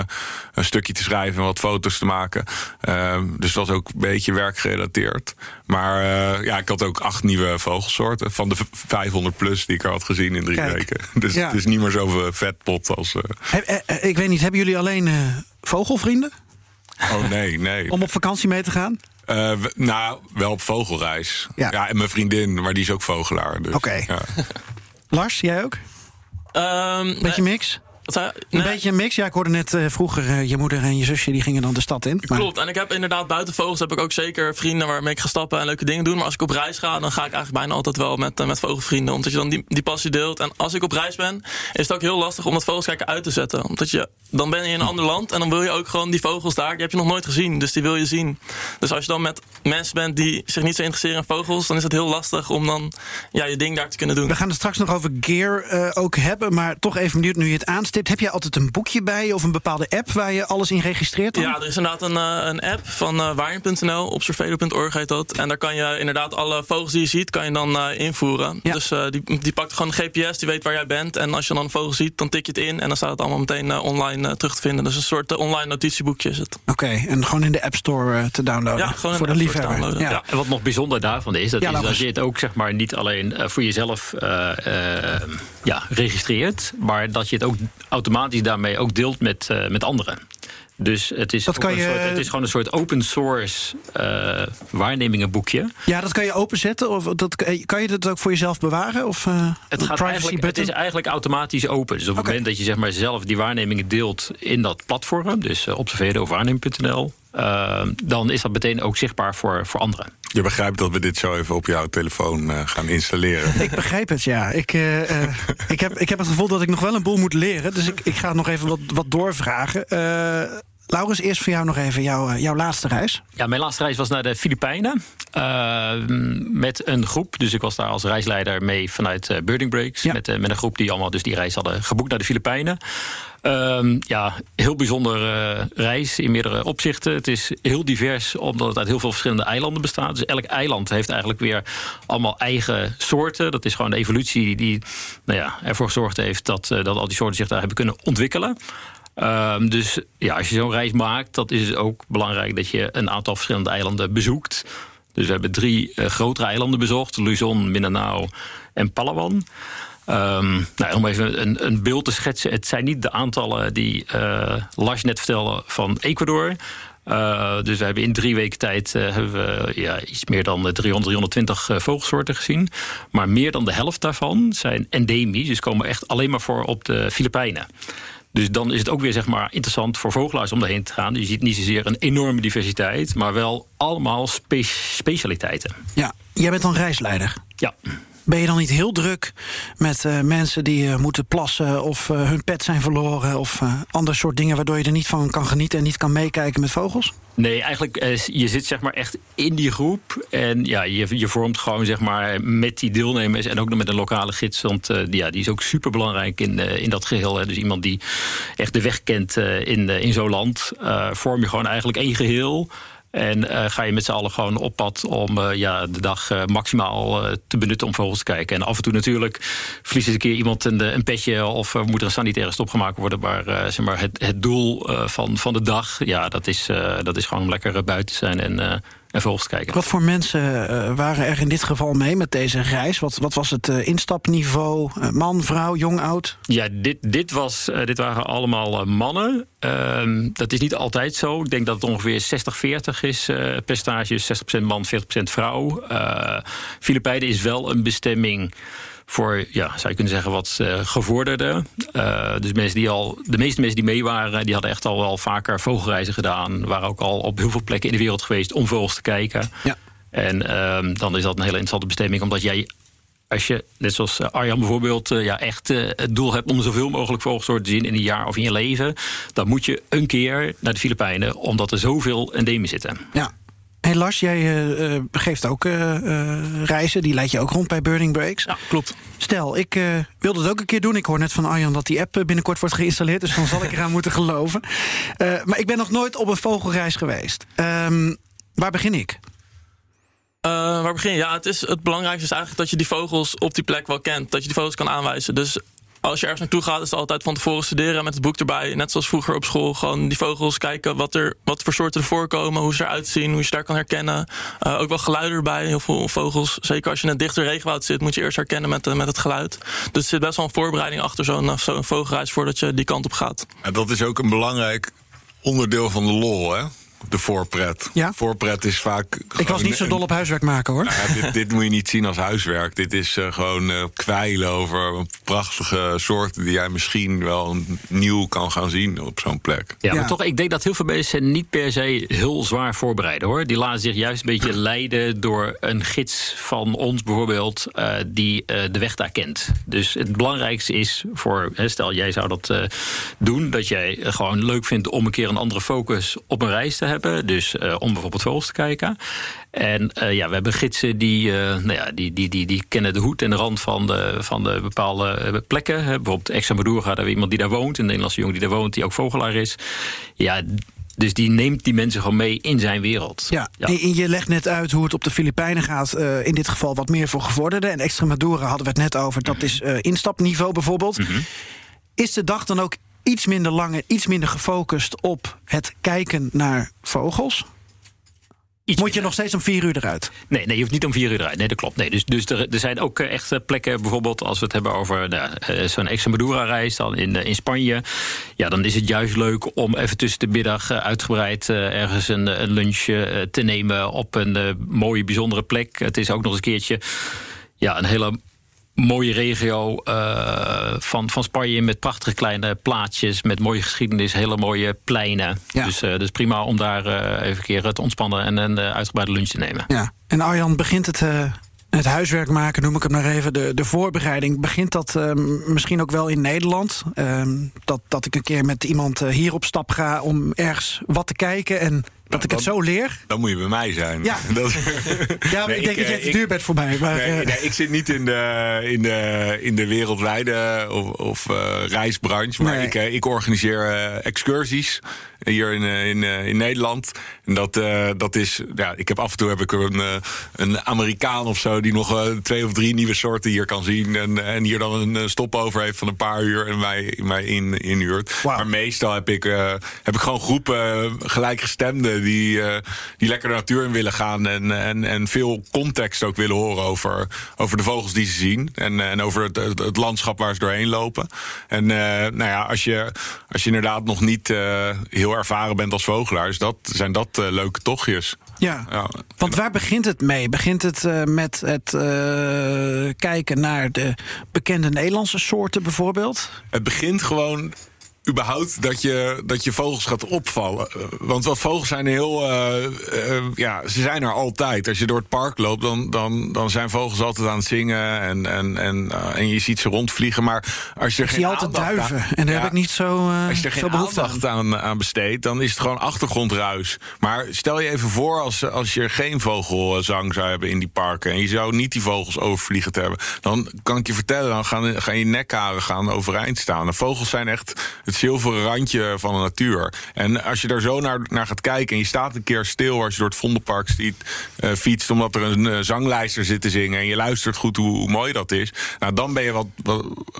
een stukje te schrijven en wat foto's te maken. Eh, dus dat was ook een beetje werkgerelateerd. Maar eh, ja, ik had ook acht nieuwe vogelsoorten van de v- 500 plus die ik er had gezien in drie Kijk. weken. Dus Ja. het is niet meer zoveel vetpot als... eh, eh, eh, ik weet niet, hebben jullie alleen eh, vogelvrienden oh nee, nee. om op vakantie mee te gaan? Eh, nou, wel op vogelreis. Ja. Ja. en mijn vriendin, maar die is ook vogelaar. Dus, Oké. ja. Lars, jij ook? Ehm, Beetje nee, mix? Een Nee. beetje een mix. Ja, ik hoorde net eh, vroeger eh, je moeder en je zusje die gingen dan de stad in. Maar- Klopt, en ik heb inderdaad buiten vogels heb ik ook zeker vrienden waarmee ik ga stappen en leuke dingen doen. Maar als ik op reis ga, dan ga ik eigenlijk bijna altijd wel met, met vogelvrienden. Omdat je dan die, die passie deelt. En als ik op reis ben, is het ook heel lastig om dat vogelskijken uit te zetten. Omdat je, dan ben je in een ander land en dan wil je ook gewoon die vogels daar, die heb je nog nooit gezien. Dus die wil je zien. Dus als je dan met mensen bent die zich niet zo interesseren in vogels, dan is het heel lastig om dan ja, je ding daar te kunnen doen. We gaan het straks nog over gear eh, ook hebben. Maar toch even benieuwd nu je het aanstipt. Heb jij altijd een boekje bij je of een bepaalde app waar je alles in registreert? Dan? Ja, er is inderdaad een, eh, een app van uh, waarjen.nl, observado.org heet dat. En daar kan je inderdaad alle vogels die je ziet, kan je dan eh, invoeren. Ja. Dus die, die pakt gewoon een GPS, die weet waar jij bent. En als je dan een vogel ziet, dan tik je het in en dan staat het allemaal meteen eh, online eh, terug te vinden. Dus een soort eh, online notitieboekje is het. Oké, en gewoon in de App Store eh, te downloaden. Ja, gewoon in voor de de liefhebber. downloaden. Ja. Ja. En wat nog bijzonder daarvan is, dat, Ja, is dat je het ook zeg maar, niet alleen eh, voor jezelf ja, registreert, maar dat je het ook automatisch daarmee ook deelt met, eh, met anderen. Dus het is, je- soort, het is gewoon een soort open source eh, waarnemingenboekje. Ja, dat kan je openzetten. Of dat, kan je dat ook voor jezelf bewaren? Of eh, Het, gaat eigenlijk, het is eigenlijk automatisch open. Dus op het moment dat je zeg maar, zelf die waarnemingen deelt in dat platform, dus observeren of waarneming.nl, uh, dan is dat meteen ook zichtbaar voor, voor anderen. Je begrijpt dat we dit zo even op jouw telefoon uh, gaan installeren. Ik begrijp het, ja. Ik, uh, uh, ik, heb, ik heb het gevoel dat ik nog wel een boel moet leren. Dus ik, ik ga nog even wat, wat doorvragen. Uh, Laurens, eerst voor jou nog even jouw, jouw laatste reis. Ja, mijn laatste reis was naar de Filipijnen. Uh, met een groep. Dus ik was daar als reisleider mee vanuit uh, Birding Breaks. Ja. Met, uh, met een groep die allemaal dus die reis hadden geboekt naar de Filipijnen. Um, ja, heel bijzonder reis in meerdere opzichten. Het is heel divers, omdat het uit heel veel verschillende eilanden bestaat. Dus elk eiland heeft eigenlijk weer allemaal eigen soorten. Dat is gewoon de evolutie die nou ja, ervoor gezorgd heeft dat, dat al die soorten zich daar hebben kunnen ontwikkelen. Um, dus ja, als je zo'n reis maakt, dat is het ook belangrijk dat je een aantal verschillende eilanden bezoekt. Dus we hebben drie uh, grotere eilanden bezocht: Luzon, Mindanao en Palawan. Um, nou, om even een, een, beeld te schetsen. Het zijn niet de aantallen die uh, Lars net vertelde van Ecuador. Uh, dus we hebben in drie weken tijd uh, hebben we, ja, iets meer dan 300, 320 vogelsoorten gezien. Maar meer dan de helft daarvan zijn endemisch. Dus komen echt alleen maar voor op de Filipijnen. Dus dan is het ook weer zeg maar, interessant voor vogelaars om daarheen te gaan. Je ziet niet zozeer een enorme diversiteit, maar wel allemaal spe specialiteiten. Ja, jij bent dan reisleider. Ja. Ben je dan niet heel druk met uh, mensen die uh, moeten plassen of uh, hun pet zijn verloren of ander soort dingen waardoor je er niet van kan genieten en niet kan meekijken met vogels? Nee, eigenlijk je zit zeg maar echt in die groep en ja, je, je vormt gewoon zeg maar met die deelnemers en ook nog met een lokale gids, want ja, die is ook super belangrijk in, in dat geheel. Dus iemand die echt de weg kent in, in zo'n land, vorm je gewoon eigenlijk één geheel. En uh, ga je met z'n allen gewoon op pad om uh, ja, de dag uh, maximaal te benutten om vogels te kijken. En af en toe natuurlijk verliest een keer iemand een, een petje of moet er een sanitaire stop gemaakt worden. Maar, zeg maar het, het doel van, van de dag, ja, dat is, dat is gewoon om lekker buiten te zijn en en vogels kijken. Wat voor mensen uh, waren er in dit geval mee met deze reis? Wat, wat was het uh, instapniveau? Uh, man, vrouw, jong, oud? Ja, dit, dit, was, dit waren allemaal mannen. Ehm, dat is niet altijd zo. Ik denk dat het ongeveer 60-40 is percentages. 60% man, 40% vrouw. Filipijnen is wel een bestemming voor, ja, zou je kunnen zeggen, wat uh, gevorderde. Uh, dus mensen die al, de meeste mensen die mee waren, die hadden echt al wel vaker vogelreizen gedaan. Waren ook al op heel veel plekken in de wereld geweest om vogels te kijken. Ja. En uh, dan is dat een hele interessante bestemming, omdat jij als je, net zoals Arjan bijvoorbeeld, ja, echt het doel hebt om zoveel mogelijk vogelsoorten te zien in een jaar of in je leven, dan moet je een keer naar de Filipijnen, omdat er zoveel endemen zitten. Ja. Hey Lars, jij uh, geeft ook uh, reizen. Die leid je ook rond bij Burning Breaks. Ja, klopt. Stel, ik wilde het ook een keer doen. Ik hoor net van Arjan dat die app binnenkort wordt geïnstalleerd. Dus dan zal ik eraan moeten geloven. maar ik ben nog nooit op een vogelreis geweest. Um, waar begin ik? waar begin je? Ja, het, is, het belangrijkste is eigenlijk dat je die vogels op die plek wel kent. Dat je die vogels kan aanwijzen. Dus als je ergens naartoe gaat, is het altijd van tevoren studeren met het boek erbij. Net zoals vroeger op school. Gewoon die vogels kijken wat, er, wat voor soorten er voorkomen, hoe ze eruit zien, hoe je ze daar kan herkennen. Uh, ook wel geluiden erbij. Heel veel vogels. Zeker als je in dichter regenwoud zit, moet je eerst herkennen met, uh, met het geluid. Dus er zit best wel een voorbereiding achter zo'n zo'n vogelreis voordat je die kant op gaat. En dat is ook een belangrijk onderdeel van de lol, hè? De voorpret. Ja? Voorpret is vaak. Ik was niet zo dol op huiswerk maken hoor. Nou dit, dit, moet je niet zien als huiswerk. Dit is uh, gewoon uh, kwijlen over prachtige soorten die jij misschien wel nieuw kan gaan zien op zo'n plek. Ja, maar toch, ik denk dat heel veel mensen niet per se heel zwaar voorbereiden hoor. Die laten zich juist een beetje leiden door een gids van ons bijvoorbeeld, uh, die de weg daar kent. Dus het belangrijkste is voor, stel jij zou dat doen, dat jij gewoon leuk vindt om een keer een andere focus op een reis te hebben. Dus uh, om bijvoorbeeld vogels te kijken. En uh, ja, we hebben gidsen die, uh, nou ja, die, die, die, die kennen de hoed en de rand van de, van de bepaalde plekken. Bijvoorbeeld Extremadura, daar hebben we iemand die daar woont. Een Nederlandse jongen die daar woont, die ook vogelaar is. Ja, dus die neemt die mensen gewoon mee in zijn wereld. Ja, ja. En je legt net uit hoe het op de Filipijnen gaat. Uh, in dit geval wat meer voor gevorderden. En Extremadura hadden we het net over. Dat is uh, instapniveau bijvoorbeeld. Mm -hmm. Is de dag dan ook iets minder lang en iets minder gefocust op het kijken naar vogels. Iets Moet je nog steeds om vier uur eruit? Nee, nee, je hoeft niet om vier uur eruit. Nee, dat klopt. Nee, dus dus er, er zijn ook eh, echt eh, plekken, bijvoorbeeld als we het hebben over nou, zo'n Extremadura-reis dan in, in Spanje. Ja, dan is het juist leuk om even tussen de middag uitgebreid ergens een, een lunch te nemen op een mooie, bijzondere plek. Het is ook nog eens een keertje ja, een hele mooie regio uh, van, van Spanje met prachtige kleine plaatjes, met mooie geschiedenis, hele mooie pleinen. Ja. Dus, uh, dus prima om daar uh, even een keer te ontspannen en een uitgebreide lunch te nemen. Ja. En Arjan begint het. Het huiswerk maken, noem ik het maar even, de, de voorbereiding. Begint dat misschien ook wel in Nederland? Dat, dat ik een keer met iemand hier op stap ga om ergens wat te kijken en dat ik het zo leer. Dan moet je bij mij zijn. Ja, dat, ja maar ik denk dat je te duur bent voor mij. Maar, nee, nee, ik zit niet in de, in de, in de wereldwijde of, of uh, reisbranche. Maar ik, ik organiseer uh, excursies hier in, eh, in, eh, in Nederland. En dat, eh, dat is, ja, ik heb af en toe heb ik een, een Amerikaan of zo die nog twee of drie nieuwe soorten hier kan zien. En, en hier dan een stopover heeft van een paar uur en mij, mij in, inhuurt. Maar meestal heb ik, heb ik gewoon groepen gelijkgestemden die, die lekker de natuur in willen gaan. En, en, en veel context ook willen horen over, over de vogels die ze zien. En, en over het, het, het landschap waar ze doorheen lopen. En nou ja, als je, als je inderdaad nog niet eh, heel ervaren bent als vogelaar, is dat, zijn dat eh, leuke tochtjes. Ja, want waar begint het mee? Begint het eh, met het eh, kijken naar de bekende Nederlandse soorten bijvoorbeeld? Het begint gewoon überhaupt dat je, dat je vogels gaat opvallen. Eh, Want wat vogels zijn heel... eh, eh, ja, ze zijn er altijd. Als je door het park loopt, dan, dan, dan zijn vogels altijd aan het zingen... en, en, en, en je ziet ze rondvliegen. Maar als je Ik geen zie altijd duiven aan- en daar Ja. heb ik niet zo, Als je er geen aandacht aan, aan besteedt, dan is het gewoon achtergrondruis. Maar stel je even voor als, als je geen vogelzang zou hebben in die parken... en je zou niet die vogels overvliegen te hebben... dan kan ik je vertellen, dan gaan, gaan je nekharen gaan overeind staan. Vogels zijn echt het zilveren randje van de natuur. En als je daar zo naar, naar gaat kijken en je staat een keer stil... als je door het Vondelpark ziet, eh, fietst omdat er een eh, zanglijster zit te zingen... en je luistert goed hoe, hoe mooi dat is... Nou, dan ben je wat,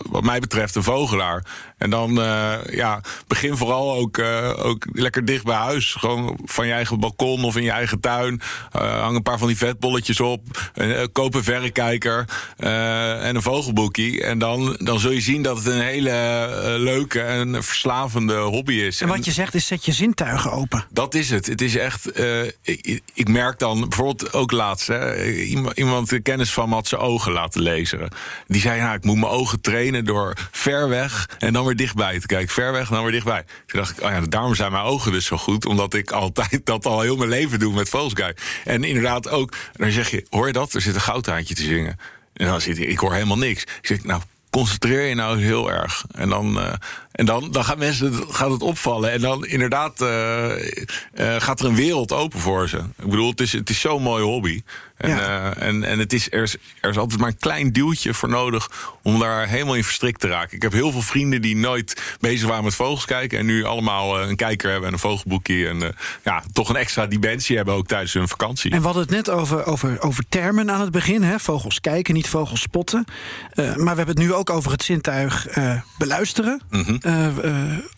wat mij betreft een vogelaar. En dan eh, ja, begin vooral ook, eh, ook lekker dicht bij huis. Gewoon van je eigen balkon of in je eigen tuin. Eh, hang een paar van die vetbolletjes op. koop een verrekijker en een vogelboekie. En dan, dan zul je zien dat het een hele leuke en verslavende hobby is. En wat je zegt is zet je zintuigen open. Dat is het. Het is echt. ik, ik merk dan bijvoorbeeld ook laatst. Hè, iemand, de kennis van had zijn ogen laten lezen. Die zei: ja, ik moet mijn ogen trainen door ver weg en dan dichtbij te kijken. Ver weg dan weer dichtbij. Toen dacht ik: oh ja, daarom zijn mijn ogen dus zo goed. Omdat ik altijd dat al heel mijn leven doe met kijken. En inderdaad ook. Dan zeg je: hoor je dat? Er zit een goudhaantje te zingen. En dan zit hij: ik hoor helemaal niks. Ik zeg: nou. Concentreer je nou heel erg. En dan, eh, en dan, dan gaan mensen, gaat het opvallen. En dan inderdaad eh, eh, gaat er een wereld open voor ze. Ik bedoel, het is, het is zo'n mooie hobby. En, eh, en, en het is, er, is, er is altijd maar een klein duwtje voor nodig om daar helemaal in verstrikt te raken. Ik heb heel veel vrienden die nooit bezig waren met vogels kijken. En nu allemaal eh, een kijker hebben en een vogelboekje. En eh, ja, toch een extra dimensie hebben ook tijdens hun vakantie. En we hadden het net over, over, over termen aan het begin. Hè? Vogels kijken, niet vogels spotten. Eh, maar we hebben het nu ook over het zintuig eh, beluisteren. Eh, eh,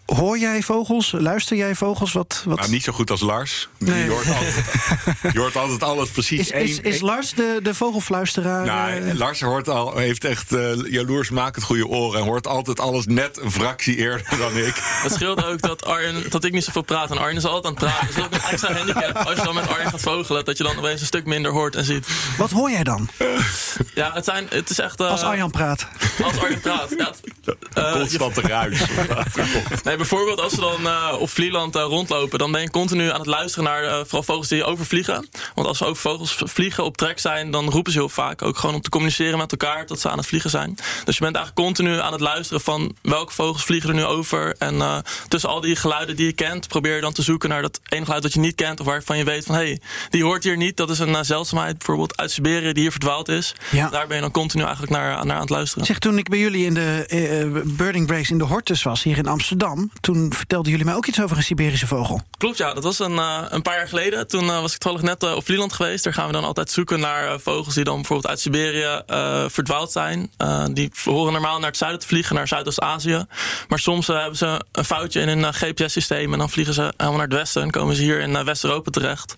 hoor jij vogels? Luister jij vogels? Wat, wat... Nou, niet zo goed als Lars. Nee. Je, hoort altijd, je hoort altijd alles precies is, is, één- is Lars de, de vogelfluisteraar? Nou, eh? Lars hoort al, heeft echt uh, jaloersmakend goede oren. En hoort altijd alles net een fractie eerder dan ik. Het scheelt ook dat, Arjen, dat ik niet zoveel praat. En Arjen is altijd aan het praten. Dat is ook een extra handicap. Als je dan met Arjen gaat vogelen, dat je dan opeens een stuk minder hoort en ziet. Wat hoor jij dan? Ja, het, zijn, het is echt... eh, Als Arjan praat. Als Arjen praat. Ja, het- eh, Constante ruis. Nee, bijvoorbeeld als we dan eh, op Vlieland eh, rondlopen, dan ben je continu aan het luisteren naar eh, vooral vogels die overvliegen. Want als we over vogels vliegen op trek zijn, dan roepen ze heel vaak ook gewoon om te communiceren met elkaar dat ze aan het vliegen zijn. Dus je bent eigenlijk continu aan het luisteren van welke vogels vliegen er nu over. En tussen al die geluiden die je kent, probeer je dan te zoeken naar dat ene geluid dat je niet kent of waarvan je weet van hé, hey, die hoort hier niet. Dat is een zeldzaamheid bijvoorbeeld uit Siberië die hier verdwaald is. Ja. Daar ben je dan continu eigenlijk naar, naar aan het luisteren. Zeg, toen ik bij jullie in de birding breaks in de Hortus was, hier in Amsterdam, toen vertelden jullie mij ook iets over een Siberische vogel. Klopt, ja. Dat was een, eh, een paar jaar geleden. Toen eh, was ik toevallig net eh, op Vlieland geweest. Daar gaan we dan altijd zoeken naar vogels die dan bijvoorbeeld uit Siberië verdwaald zijn. Die horen normaal naar het zuiden te vliegen, naar Zuidoost-Azië. Maar soms hebben ze een foutje in hun GPS-systeem en dan vliegen ze helemaal naar het westen en komen ze hier in West-Europa terecht.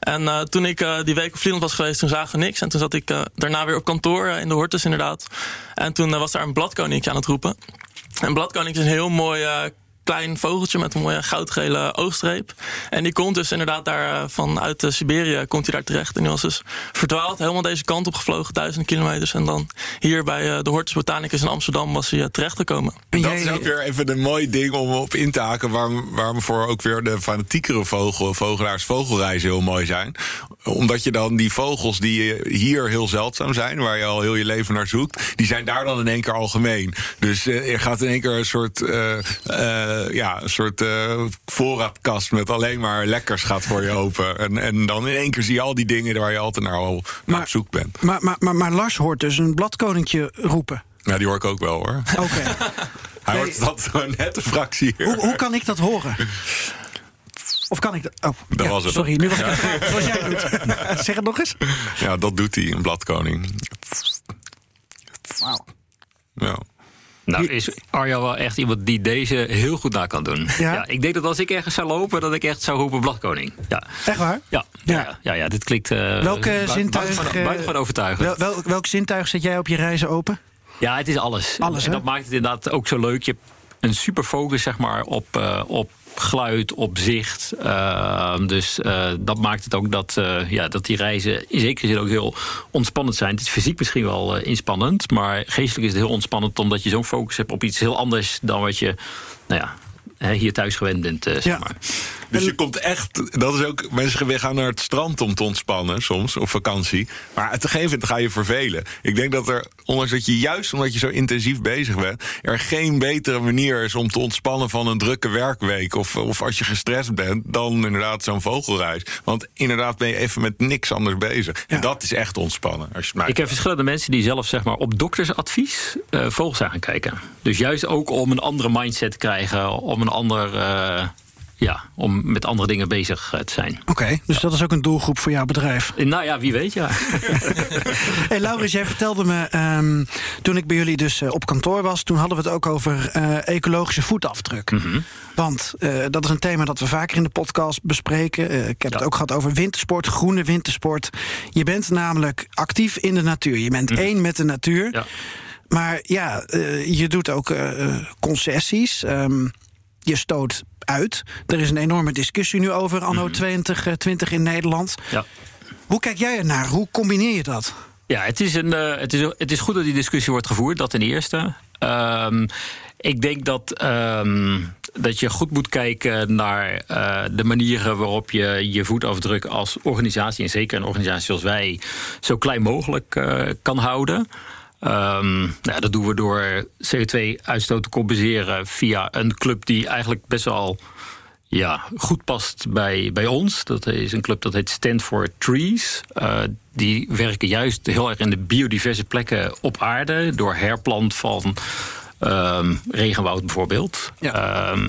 En toen ik die week op Vlieland was geweest, toen zagen we niks. En toen zat ik daarna weer op kantoor in de Hortus inderdaad. En toen was daar een bladkoninkje aan het roepen. Een bladkoninkje is een heel mooi eh, klein vogeltje met een mooie goudgele oogstreep. En die komt dus inderdaad daar eh, vanuit eh, Siberië komt hij daar terecht. En die was dus verdwaald, helemaal deze kant op gevlogen, duizenden kilometers. En dan hier bij eh, de Hortus Botanicus in Amsterdam was hij eh, terechtgekomen. Dat is ook weer even een mooi ding om op in te haken. Waarom, waarom voor ook weer de fanatiekere vogel, vogelaars vogelreizen heel mooi zijn. Omdat je dan die vogels die hier heel zeldzaam zijn, waar je al heel je leven naar zoekt, die zijn daar dan in één keer algemeen. Dus eh, er gaat in één keer een soort, eh, eh, ja, een soort eh, voorraadkast met alleen maar lekkers gaat voor je open. En, en dan in één keer zie je al die dingen waar je altijd naar, al, naar op zoek bent. Maar, maar, maar, maar Lars hoort dus een bladkoninkje roepen. Ja, die hoor ik ook wel hoor. Oké. Hij hoort dat gewoon net een fractie. Hoe, hoe kan ik dat horen? Of kan ik dat? Oh, Dat ja, was het. Sorry, nu was ik praten, zoals jij doet. zeg het nog eens. Ja, dat doet hij, een bladkoning. Ja. Nou, is Arjan wel echt iemand die deze heel goed na kan doen. Ja? ik denk dat als ik ergens zou lopen, dat ik echt zou roepen bladkoning. Ja, Echt waar? ja, ja. ja, ja, ja, dit klinkt... eh, Welke zintuig, buitengewoon- eh, buitengewoon overtuigend. Wel, wel, welk zintuig zet jij op je reizen open? Ja, het is alles. Alles, en dat maakt het inderdaad ook zo leuk. Je hebt een super focus zeg maar, op, eh, op geluid, op zicht. Ehm, dus eh, dat maakt het ook dat, eh, ja, dat die reizen in zekere zin ook heel ontspannend zijn. Het is fysiek misschien wel eh, inspannend, maar geestelijk is het heel ontspannend omdat je zo'n focus hebt op iets heel anders dan wat je nou ja, hier thuis gewend bent. eh, zeg Ja. maar. Dus je komt echt, dat is ook, mensen weer gaan naar het strand om te ontspannen soms, op vakantie. Maar op een gegeven moment ga je vervelen. Ik denk dat er, ondanks dat je juist omdat je zo intensief bezig bent, er geen betere manier is om te ontspannen van een drukke werkweek. Of, of als je gestrest bent, dan inderdaad zo'n vogelreis. Want inderdaad ben je even met niks anders bezig. En dat is echt ontspannen. Als je het Ik heb verschillende mensen die zelf zeg maar, op doktersadvies eh, vogels zijn gaan kijken. Dus juist ook om een andere mindset te krijgen, om een ander. eh, ja, om met andere dingen bezig eh, te zijn. Oké, dus dat is ook een doelgroep voor jouw bedrijf. Eh, Nou ja, wie weet, ja. Hey Laurens, jij vertelde me ehm, toen ik bij jullie dus op kantoor was, toen hadden we het ook over ecologische voetafdruk. Want eh, dat is een thema dat we vaker in de podcast bespreken. Ik heb het ook gehad over wintersport, groene wintersport. Je bent namelijk actief in de natuur. Je bent één met de natuur. Ja. Maar ja, je doet ook concessies. Ehm, je stoot uit. Er is een enorme discussie nu over anno 2020 in Nederland. ja. Hoe kijk jij ernaar? Hoe combineer je dat? Ja, het is, een, eh, het, is, het is goed dat die discussie wordt gevoerd, dat ten eerste. Ehm, ik denk dat, ehm, dat je goed moet kijken naar eh, de manieren waarop je je voetafdruk als organisatie, en zeker een organisatie zoals wij, zo klein mogelijk eh, kan houden. Nou, ja, dat doen we door CO2-uitstoot te compenseren via een club die eigenlijk best wel ja, goed past bij, bij ons. Dat is een club dat heet Stand for Trees. Eh, die werken juist heel erg in de biodiverse plekken op aarde. Door herplant van ehm, regenwoud bijvoorbeeld. Ehm,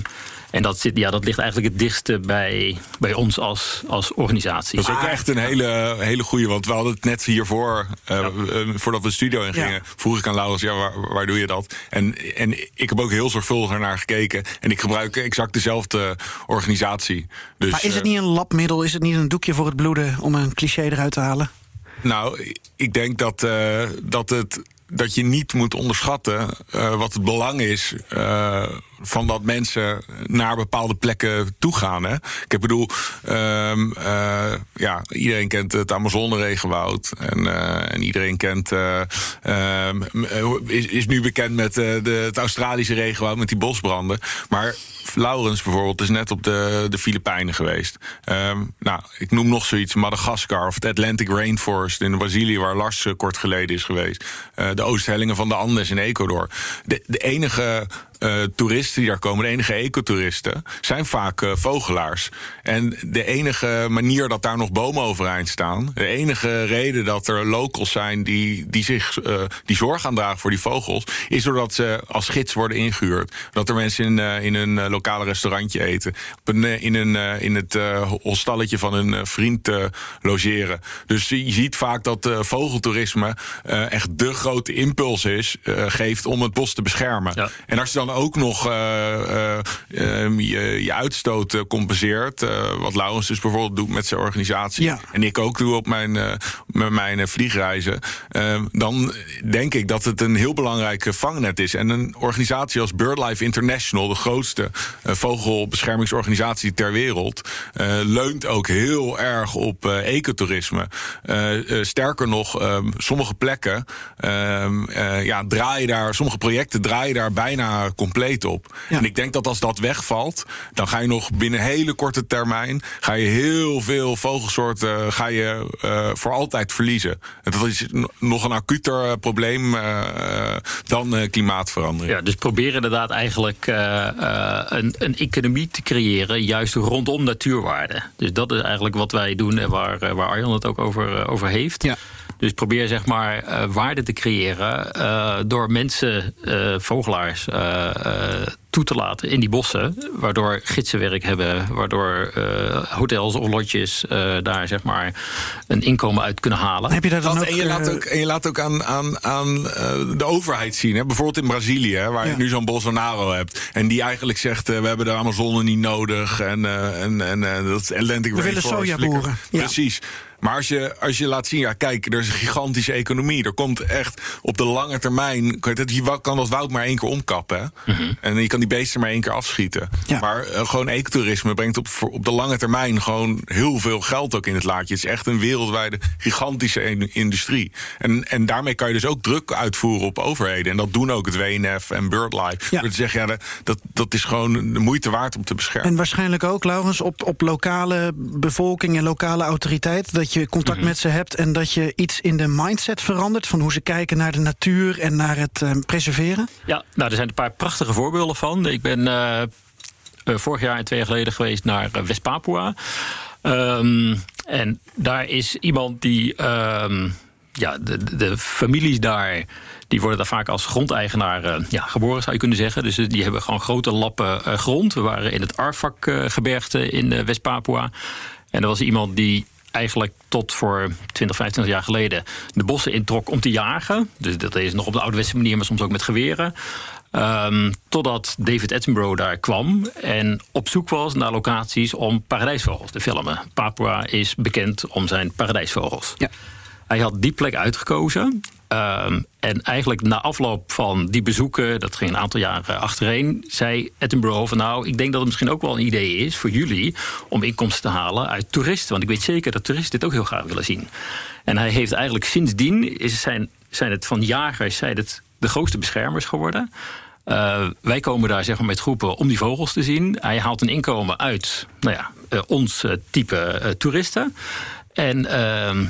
en dat, zit, ja, dat ligt eigenlijk het dichtste bij, bij ons als, als organisatie. Dat is ook echt een hele, hele goede. Want we hadden het net hiervoor, eh, eh, voordat we de studio in gingen, Ja. vroeg ik aan Laurens, ja, waar, waar doe je dat? En, en ik heb ook heel zorgvuldig naar gekeken. En ik gebruik exact dezelfde organisatie. Dus, Maar is het eh, niet een labmiddel? Is het niet een doekje voor het bloeden om een cliché eruit te halen? Nou, ik denk dat, eh, dat, het, dat je niet moet onderschatten eh, wat het belang is. eh, van dat mensen naar bepaalde plekken toe gaan. Hè? Ik bedoel, eh, ja, iedereen kent het Amazone-regenwoud. En, eh, en iedereen kent, eh, ehm, eh, is, nu bekend met de, het Australische regenwoud, met die bosbranden. Maar Laurens bijvoorbeeld is net op de, de Filipijnen geweest. Ehm, nou, ik noem nog zoiets, Madagaskar of het Atlantic Rainforest in Brazilië, waar Lars kort geleden is geweest. De oosthellingen van de Andes in Ecuador. De, de enige eh, toeristen die daar komen, de enige ecotoeristen, zijn vaak eh, vogelaars. En de enige manier dat daar nog bomen overeind staan, de enige reden dat er locals zijn die, die zich eh, die zorg aan dragen voor die vogels, is doordat ze als gids worden ingehuurd. Dat er mensen in, in een lokale restaurantje eten, op een, in, een, in het hostalletje van een vriend logeren. Dus je ziet vaak dat vogeltoerisme echt de grote impuls is, geeft om het bos te beschermen. Ja. En als je dan ook nog eh, eh, ehm, je, je uitstoot eh, compenseert, wat Laurens dus bijvoorbeeld doet met zijn organisatie, Ja. en ik ook doe op mijn, met mijn vliegreizen, eh, dan denk ik dat het een heel belangrijk vangnet is. En een organisatie als BirdLife International, de grootste vogelbeschermingsorganisatie ter wereld, leunt ook heel erg op ecotourisme. Sterker nog, ehm, sommige plekken ehm, ja, draaien daar, sommige projecten draaien daar bijna compleet op. Ja. En ik denk dat als dat wegvalt, dan ga je nog binnen hele korte termijn ga je heel veel vogelsoorten ga je, eh, voor altijd verliezen. En dat is nog een acuter eh, probleem eh, dan eh, klimaatverandering. Ja, dus probeer inderdaad eigenlijk eh, eh, een, een economie te creëren, juist rondom natuurwaarden. Dus dat is eigenlijk wat wij doen en waar, eh, waar Arjan het ook over, eh, over heeft. Ja. Dus probeer zeg maar eh, waarde te creëren eh, door mensen, eh, vogelaars, eh, eh, toe te laten in die bossen. Waardoor gidsen werk hebben, waardoor eh, hotels of lodges eh, daar zeg maar een inkomen uit kunnen halen. Heb je daar dan Dat, ook... en, je laat ook, en je laat ook aan, aan, aan de overheid zien. Hè? Bijvoorbeeld in Brazilië, hè, waar Ja. je nu zo'n Bolsonaro hebt. En die eigenlijk zegt, eh, we hebben de Amazone niet nodig. En, eh, en, en dat Atlantic We willen sojaboeren. Ja. Precies. Maar als je, als je laat zien, ja, kijk, er is een gigantische economie. Er komt echt op de lange termijn. Je kan dat woud maar één keer omkappen. Hè? En je kan die beesten maar één keer afschieten. Ja. Maar eh, gewoon ecotourisme brengt op, op de lange termijn gewoon heel veel geld ook in het laadje. Het is echt een wereldwijde gigantische in- industrie. En, en daarmee kan je dus ook druk uitvoeren op overheden. En dat doen ook het WNF en BirdLife. Ja. Door te zeggen, ja, dat- dat, dat is gewoon de moeite waard om te beschermen. En waarschijnlijk ook, Laurens, op, op lokale bevolking en lokale autoriteit. Dat je contact met ze hebt en dat je iets in de mindset verandert. Van hoe ze kijken naar de natuur en naar het eh, preserveren. Ja, nou, er zijn een paar prachtige voorbeelden van. Ik ben eh, eh, vorig jaar en twee jaar geleden geweest naar West-Papua. Ehm, en daar is iemand die. ehm, ja, de, de- families daar. Die worden daar vaak als grondeigenaar ja, geboren, zou je kunnen zeggen. Dus die hebben gewoon grote lappen grond. We waren in het Arfak-gebergte in West-Papua. En er was iemand die eigenlijk tot voor 20, 25 jaar geleden de bossen introk om te jagen. Dus dat is nog op de ouderwetse manier, maar soms ook met geweren. Ehm, totdat David Attenborough daar kwam en op zoek was naar locaties om paradijsvogels te filmen. Papua is bekend om zijn paradijsvogels. Ja. Hij had die plek uitgekozen. Ehm, en eigenlijk na afloop van die bezoeken, dat ging een aantal jaren achtereen, zei Attenborough van nou, ik denk dat het misschien ook wel een idee is voor jullie om inkomsten te halen uit toeristen. Want ik weet zeker dat toeristen dit ook heel graag willen zien. En hij heeft eigenlijk sindsdien, is zijn, zijn het van jagers, zijn het de grootste beschermers geworden. Uh, wij komen daar zeg maar, met groepen om die vogels te zien. Hij haalt een inkomen uit nou ja, uh, ons uh, type toeristen. En ehm,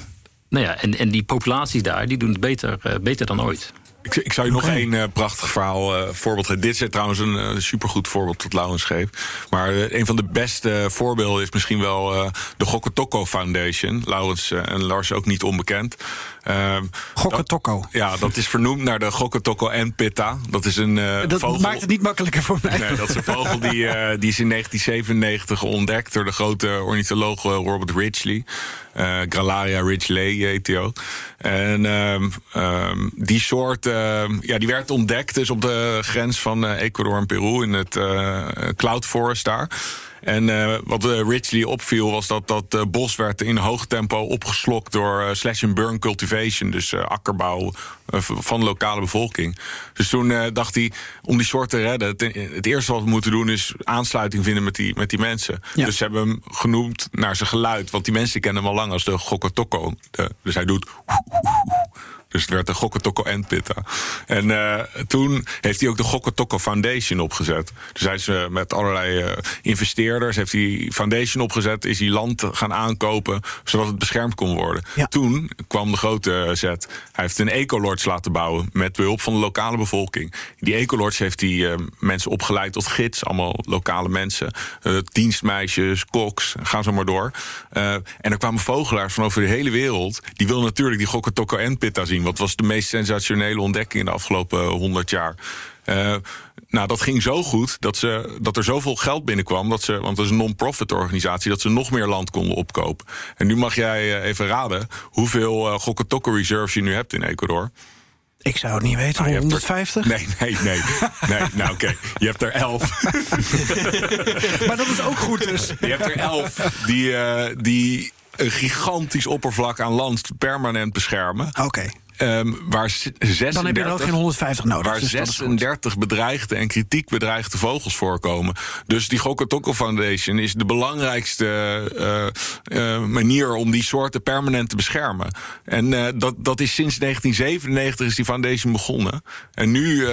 nou ja, en, en die populaties daar, die doen het beter, uh, beter dan ooit. Ik, ik zou je nog één uh, prachtig verhaal, uh, voorbeeld geven. Dit is trouwens een uh, supergoed voorbeeld tot Laurens geeft. Maar een van de beste voorbeelden is misschien wel de Gokotoko Foundation. Laurens en Lars ook niet onbekend. Uh, Gokotoko. Ja, dat is vernoemd naar de Gokotoko en Pitta. Dat is een dat vogel. maakt het niet makkelijker voor mij. Nee, dat is een vogel die, die is in 1997 ontdekt door de grote ornitholoog Robert Ridgely. Uh, Gralaria ridgeley heet ook. En um, um, die soort, uh, ja, die werd ontdekt dus op de grens van uh, Ecuador en Peru in het uh, Cloud Forest daar. En uh, wat uh, Ridgely opviel was dat dat uh, bos werd in hoog tempo opgeslokt door slash and burn cultivation, dus akkerbouw van de lokale bevolking. Dus toen dacht hij, om die soort te redden, het, het, eerste wat we moeten doen is aansluiting vinden met die, met die mensen. Ja. Dus ze hebben hem genoemd naar zijn geluid, want die mensen kennen hem al lang als de Gokotoko. Dus hij doet. Dus het werd de Gokotoko en Pitta. En uh, toen heeft hij ook de Gokotoko Foundation opgezet. Dus hij is uh, met allerlei uh, investeerders, heeft hij foundation opgezet, is hij land gaan aankopen, zodat het beschermd kon worden. Ja. Toen kwam de grote zet. Hij heeft een ecolodge laten bouwen met behulp van de lokale bevolking. Die ecolodge heeft hij mensen opgeleid tot gids, allemaal lokale mensen, dienstmeisjes, koks, gaan zo maar door. en er kwamen vogelaars van over de hele wereld. Die wilden natuurlijk die Gokotoko en Pitta zien. Wat was de meest sensationele ontdekking in de afgelopen honderd jaar? Uh, nou, dat ging zo goed dat, ze, dat er zoveel geld binnenkwam. Dat ze, want het is een non-profit organisatie, dat ze nog meer land konden opkopen. En nu mag jij even raden hoeveel uh, Gokotoko reserves je nu hebt in Ecuador. Ik zou het niet weten, nou, 150? Er, nee, nee, nee. nee nou, oké. Okay. Je hebt er 11. maar dat is ook goed dus. Je hebt er 11 die, uh, die een gigantisch oppervlak aan land permanent beschermen. Oké. Okay. Um, waar 36, Dan heb je er ook geen 150 nodig. Waar dus 36 bedreigde en kritiek bedreigde vogels voorkomen. Dus die Gokotoko Foundation is de belangrijkste uh, uh, manier om die soorten permanent te beschermen. En uh, dat, dat is sinds 1997 is die foundation begonnen. En nu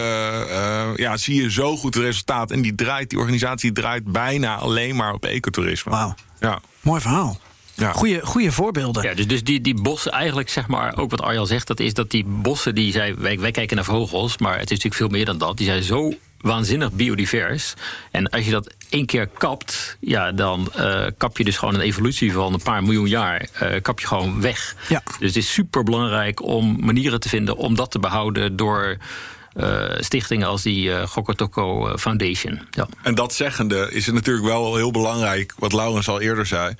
ja, zie je zo goed het resultaat. En die draait, die organisatie draait bijna alleen maar op ecotourisme. Wauw. Ja. Mooi verhaal. Ja. Goeie, goeie voorbeelden. Ja, dus, dus die, die bossen, eigenlijk zeg maar, ook wat Arjan zegt, dat is dat die bossen, die zij, wij, wij kijken naar vogels, maar het is natuurlijk veel meer dan dat. Die zijn zo waanzinnig biodivers. En als je dat één keer kapt, ja, dan uh, kap je dus gewoon een evolutie van een paar miljoen jaar. Uh, kap je gewoon weg. Ja. Dus het is super belangrijk om manieren te vinden om dat te behouden door. Uh, stichtingen als die uh, Gokotoko Foundation. Ja. En dat zeggende is het natuurlijk wel heel belangrijk, wat Laurens al eerder zei,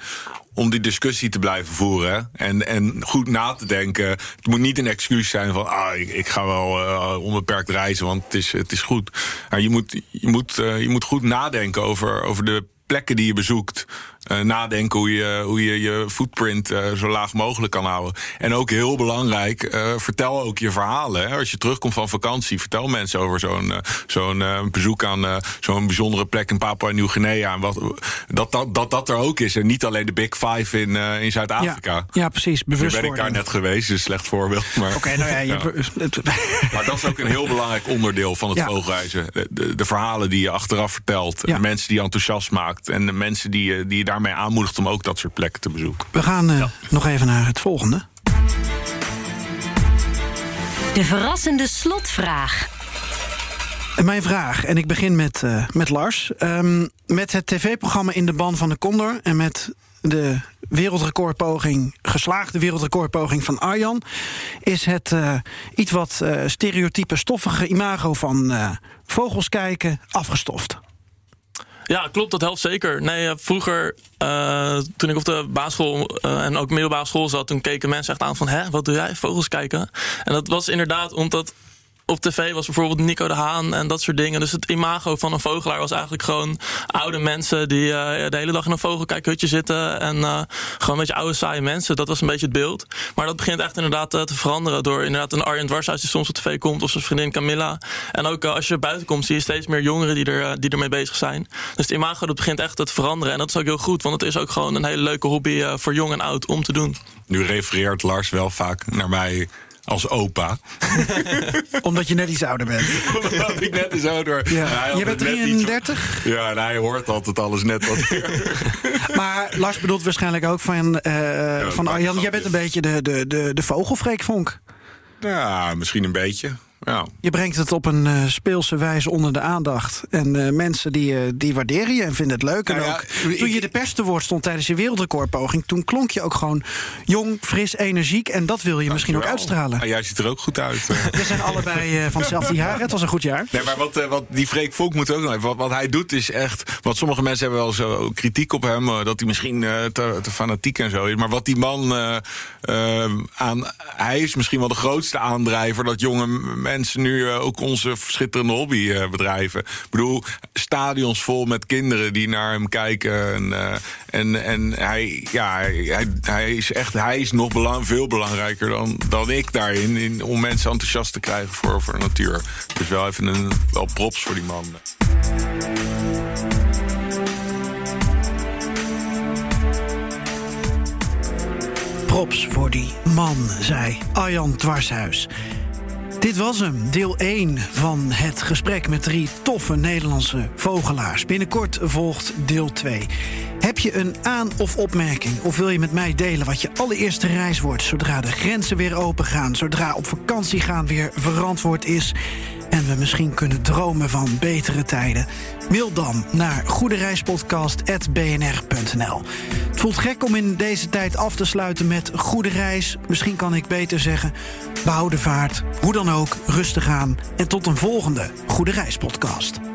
om die discussie te blijven voeren. En, en goed na te denken. Het moet niet een excuus zijn van ah, ik, ik ga wel onbeperkt reizen, want het is, het is goed. Je moet, je, moet, je moet goed nadenken over, over de plekken die je bezoekt. Uh, nadenken hoe je, hoe je je footprint uh, zo laag mogelijk kan houden. En ook heel belangrijk, uh, vertel ook je verhalen. Hè. Als je terugkomt van vakantie, vertel mensen over zo'n zo'n bezoek aan zo'n bijzondere plek in Papua Nieuw-Guinea. En wat, dat, dat, dat dat er ook is. En niet alleen de Big Five in, in Zuid-Afrika. Ja, ja, precies. Bewust nu ben ik daar net geweest, dus een slecht voorbeeld. Maar, Oké, nou ja, je ja. Maar dat is ook een heel belangrijk onderdeel van het Ja. vogelreizen. De, de, de verhalen die je achteraf vertelt. De mensen die je enthousiast maakt. En de mensen die je, die je daarmee aanmoedigt om ook dat soort plekken te bezoeken. We gaan eh, nog even naar het volgende. De verrassende slotvraag. Mijn vraag, en ik begin met, eh, met Lars. Ehm, met het tv-programma In de Ban van de Condor... en met de wereldrecordpoging, geslaagde wereldrecordpoging van Arjan... is het eh, iets wat eh, stereotype stoffige imago van eh, vogels kijken afgestoft. Ja, klopt, dat helpt zeker. Nee, eh, vroeger, eh, toen ik op de basisschool eh, en ook middelbare school zat, toen keken mensen echt aan van, hè, wat doe jij? Vogels kijken? En dat was inderdaad omdat op tv was bijvoorbeeld Nico de Haan en dat soort dingen. Dus het imago van een vogelaar was eigenlijk gewoon oude mensen die eh, de hele dag in een vogelkijkhutje zitten. En eh, gewoon een beetje oude saaie mensen. Dat was een beetje het beeld. Maar dat begint echt inderdaad eh, te veranderen door inderdaad een Arjen Dwarshuis die soms op tv komt. Of zijn vriendin Camilla. En ook als je buiten komt zie je steeds meer jongeren die, er, die ermee bezig zijn. Dus het imago dat begint echt te veranderen. En dat is ook heel goed, want het is ook gewoon een hele leuke hobby voor jong en oud om te doen. Nu refereert Lars wel vaak naar mij als opa. Omdat je net iets ouder bent. Omdat ik net is ouder. Ja. Je bent het net iets- 33, Ja, en hij hoort altijd alles net wat maar Lars bedoelt waarschijnlijk ook van, eh, van Arjan... jij bent een beetje de, de, de, de vogelfreekvonk. ja, misschien een beetje. Ja. Je brengt het op een eh, speelse wijze onder de aandacht. En eh, mensen die, eh, die waarderen je en vinden het leuk. En Nou ja, ook, ik- toen je de pers te woord stond tijdens je wereldrecordpoging... toen klonk je ook gewoon jong, fris, energiek. En dat wil je misschien ook uitstralen. Ah, jij ziet er ook goed uit. We zijn allebei van hetzelfde jaar. Het was een goed jaar. Nee, maar wat, wat die Freek Vonk moet ook nog even. Wat, wat hij doet is echt. Want sommige mensen hebben wel zo kritiek op hem. dat hij misschien te, te fanatiek en zo is. Maar wat die man aan. Hij is misschien wel de grootste aandrijver. dat jonge m- mensen nu eh, ook onze schitterende hobby eh. Ik bedoel, stadions vol met kinderen die naar hem kijken. En, eh, en, en hij, ja, hij, hij is echt. Hij is nog belang, veel belangrijker dan, dan ik daarin. In, om mensen enthousiast te krijgen voor, voor de natuur. Dus wel even een. Wel props voor die man. Props voor die man, zei Arjan Dwarshuis. Dit was hem, deel 1 van het gesprek met drie toffe Nederlandse vogelaars. Binnenkort volgt deel 2. Heb je een aan- of opmerking? Of wil je met mij delen wat je allereerste reis wordt... zodra de grenzen weer open gaan, zodra op vakantie gaan weer verantwoord is... en we misschien kunnen dromen van betere tijden? Mail dan naar goedereispodcast.bnr.nl. Het voelt gek om in deze tijd af te sluiten met goede reis. Misschien kan ik beter zeggen, behoud de vaart. Hoe dan ook, rustig aan. En tot een volgende Goede Reis podcast.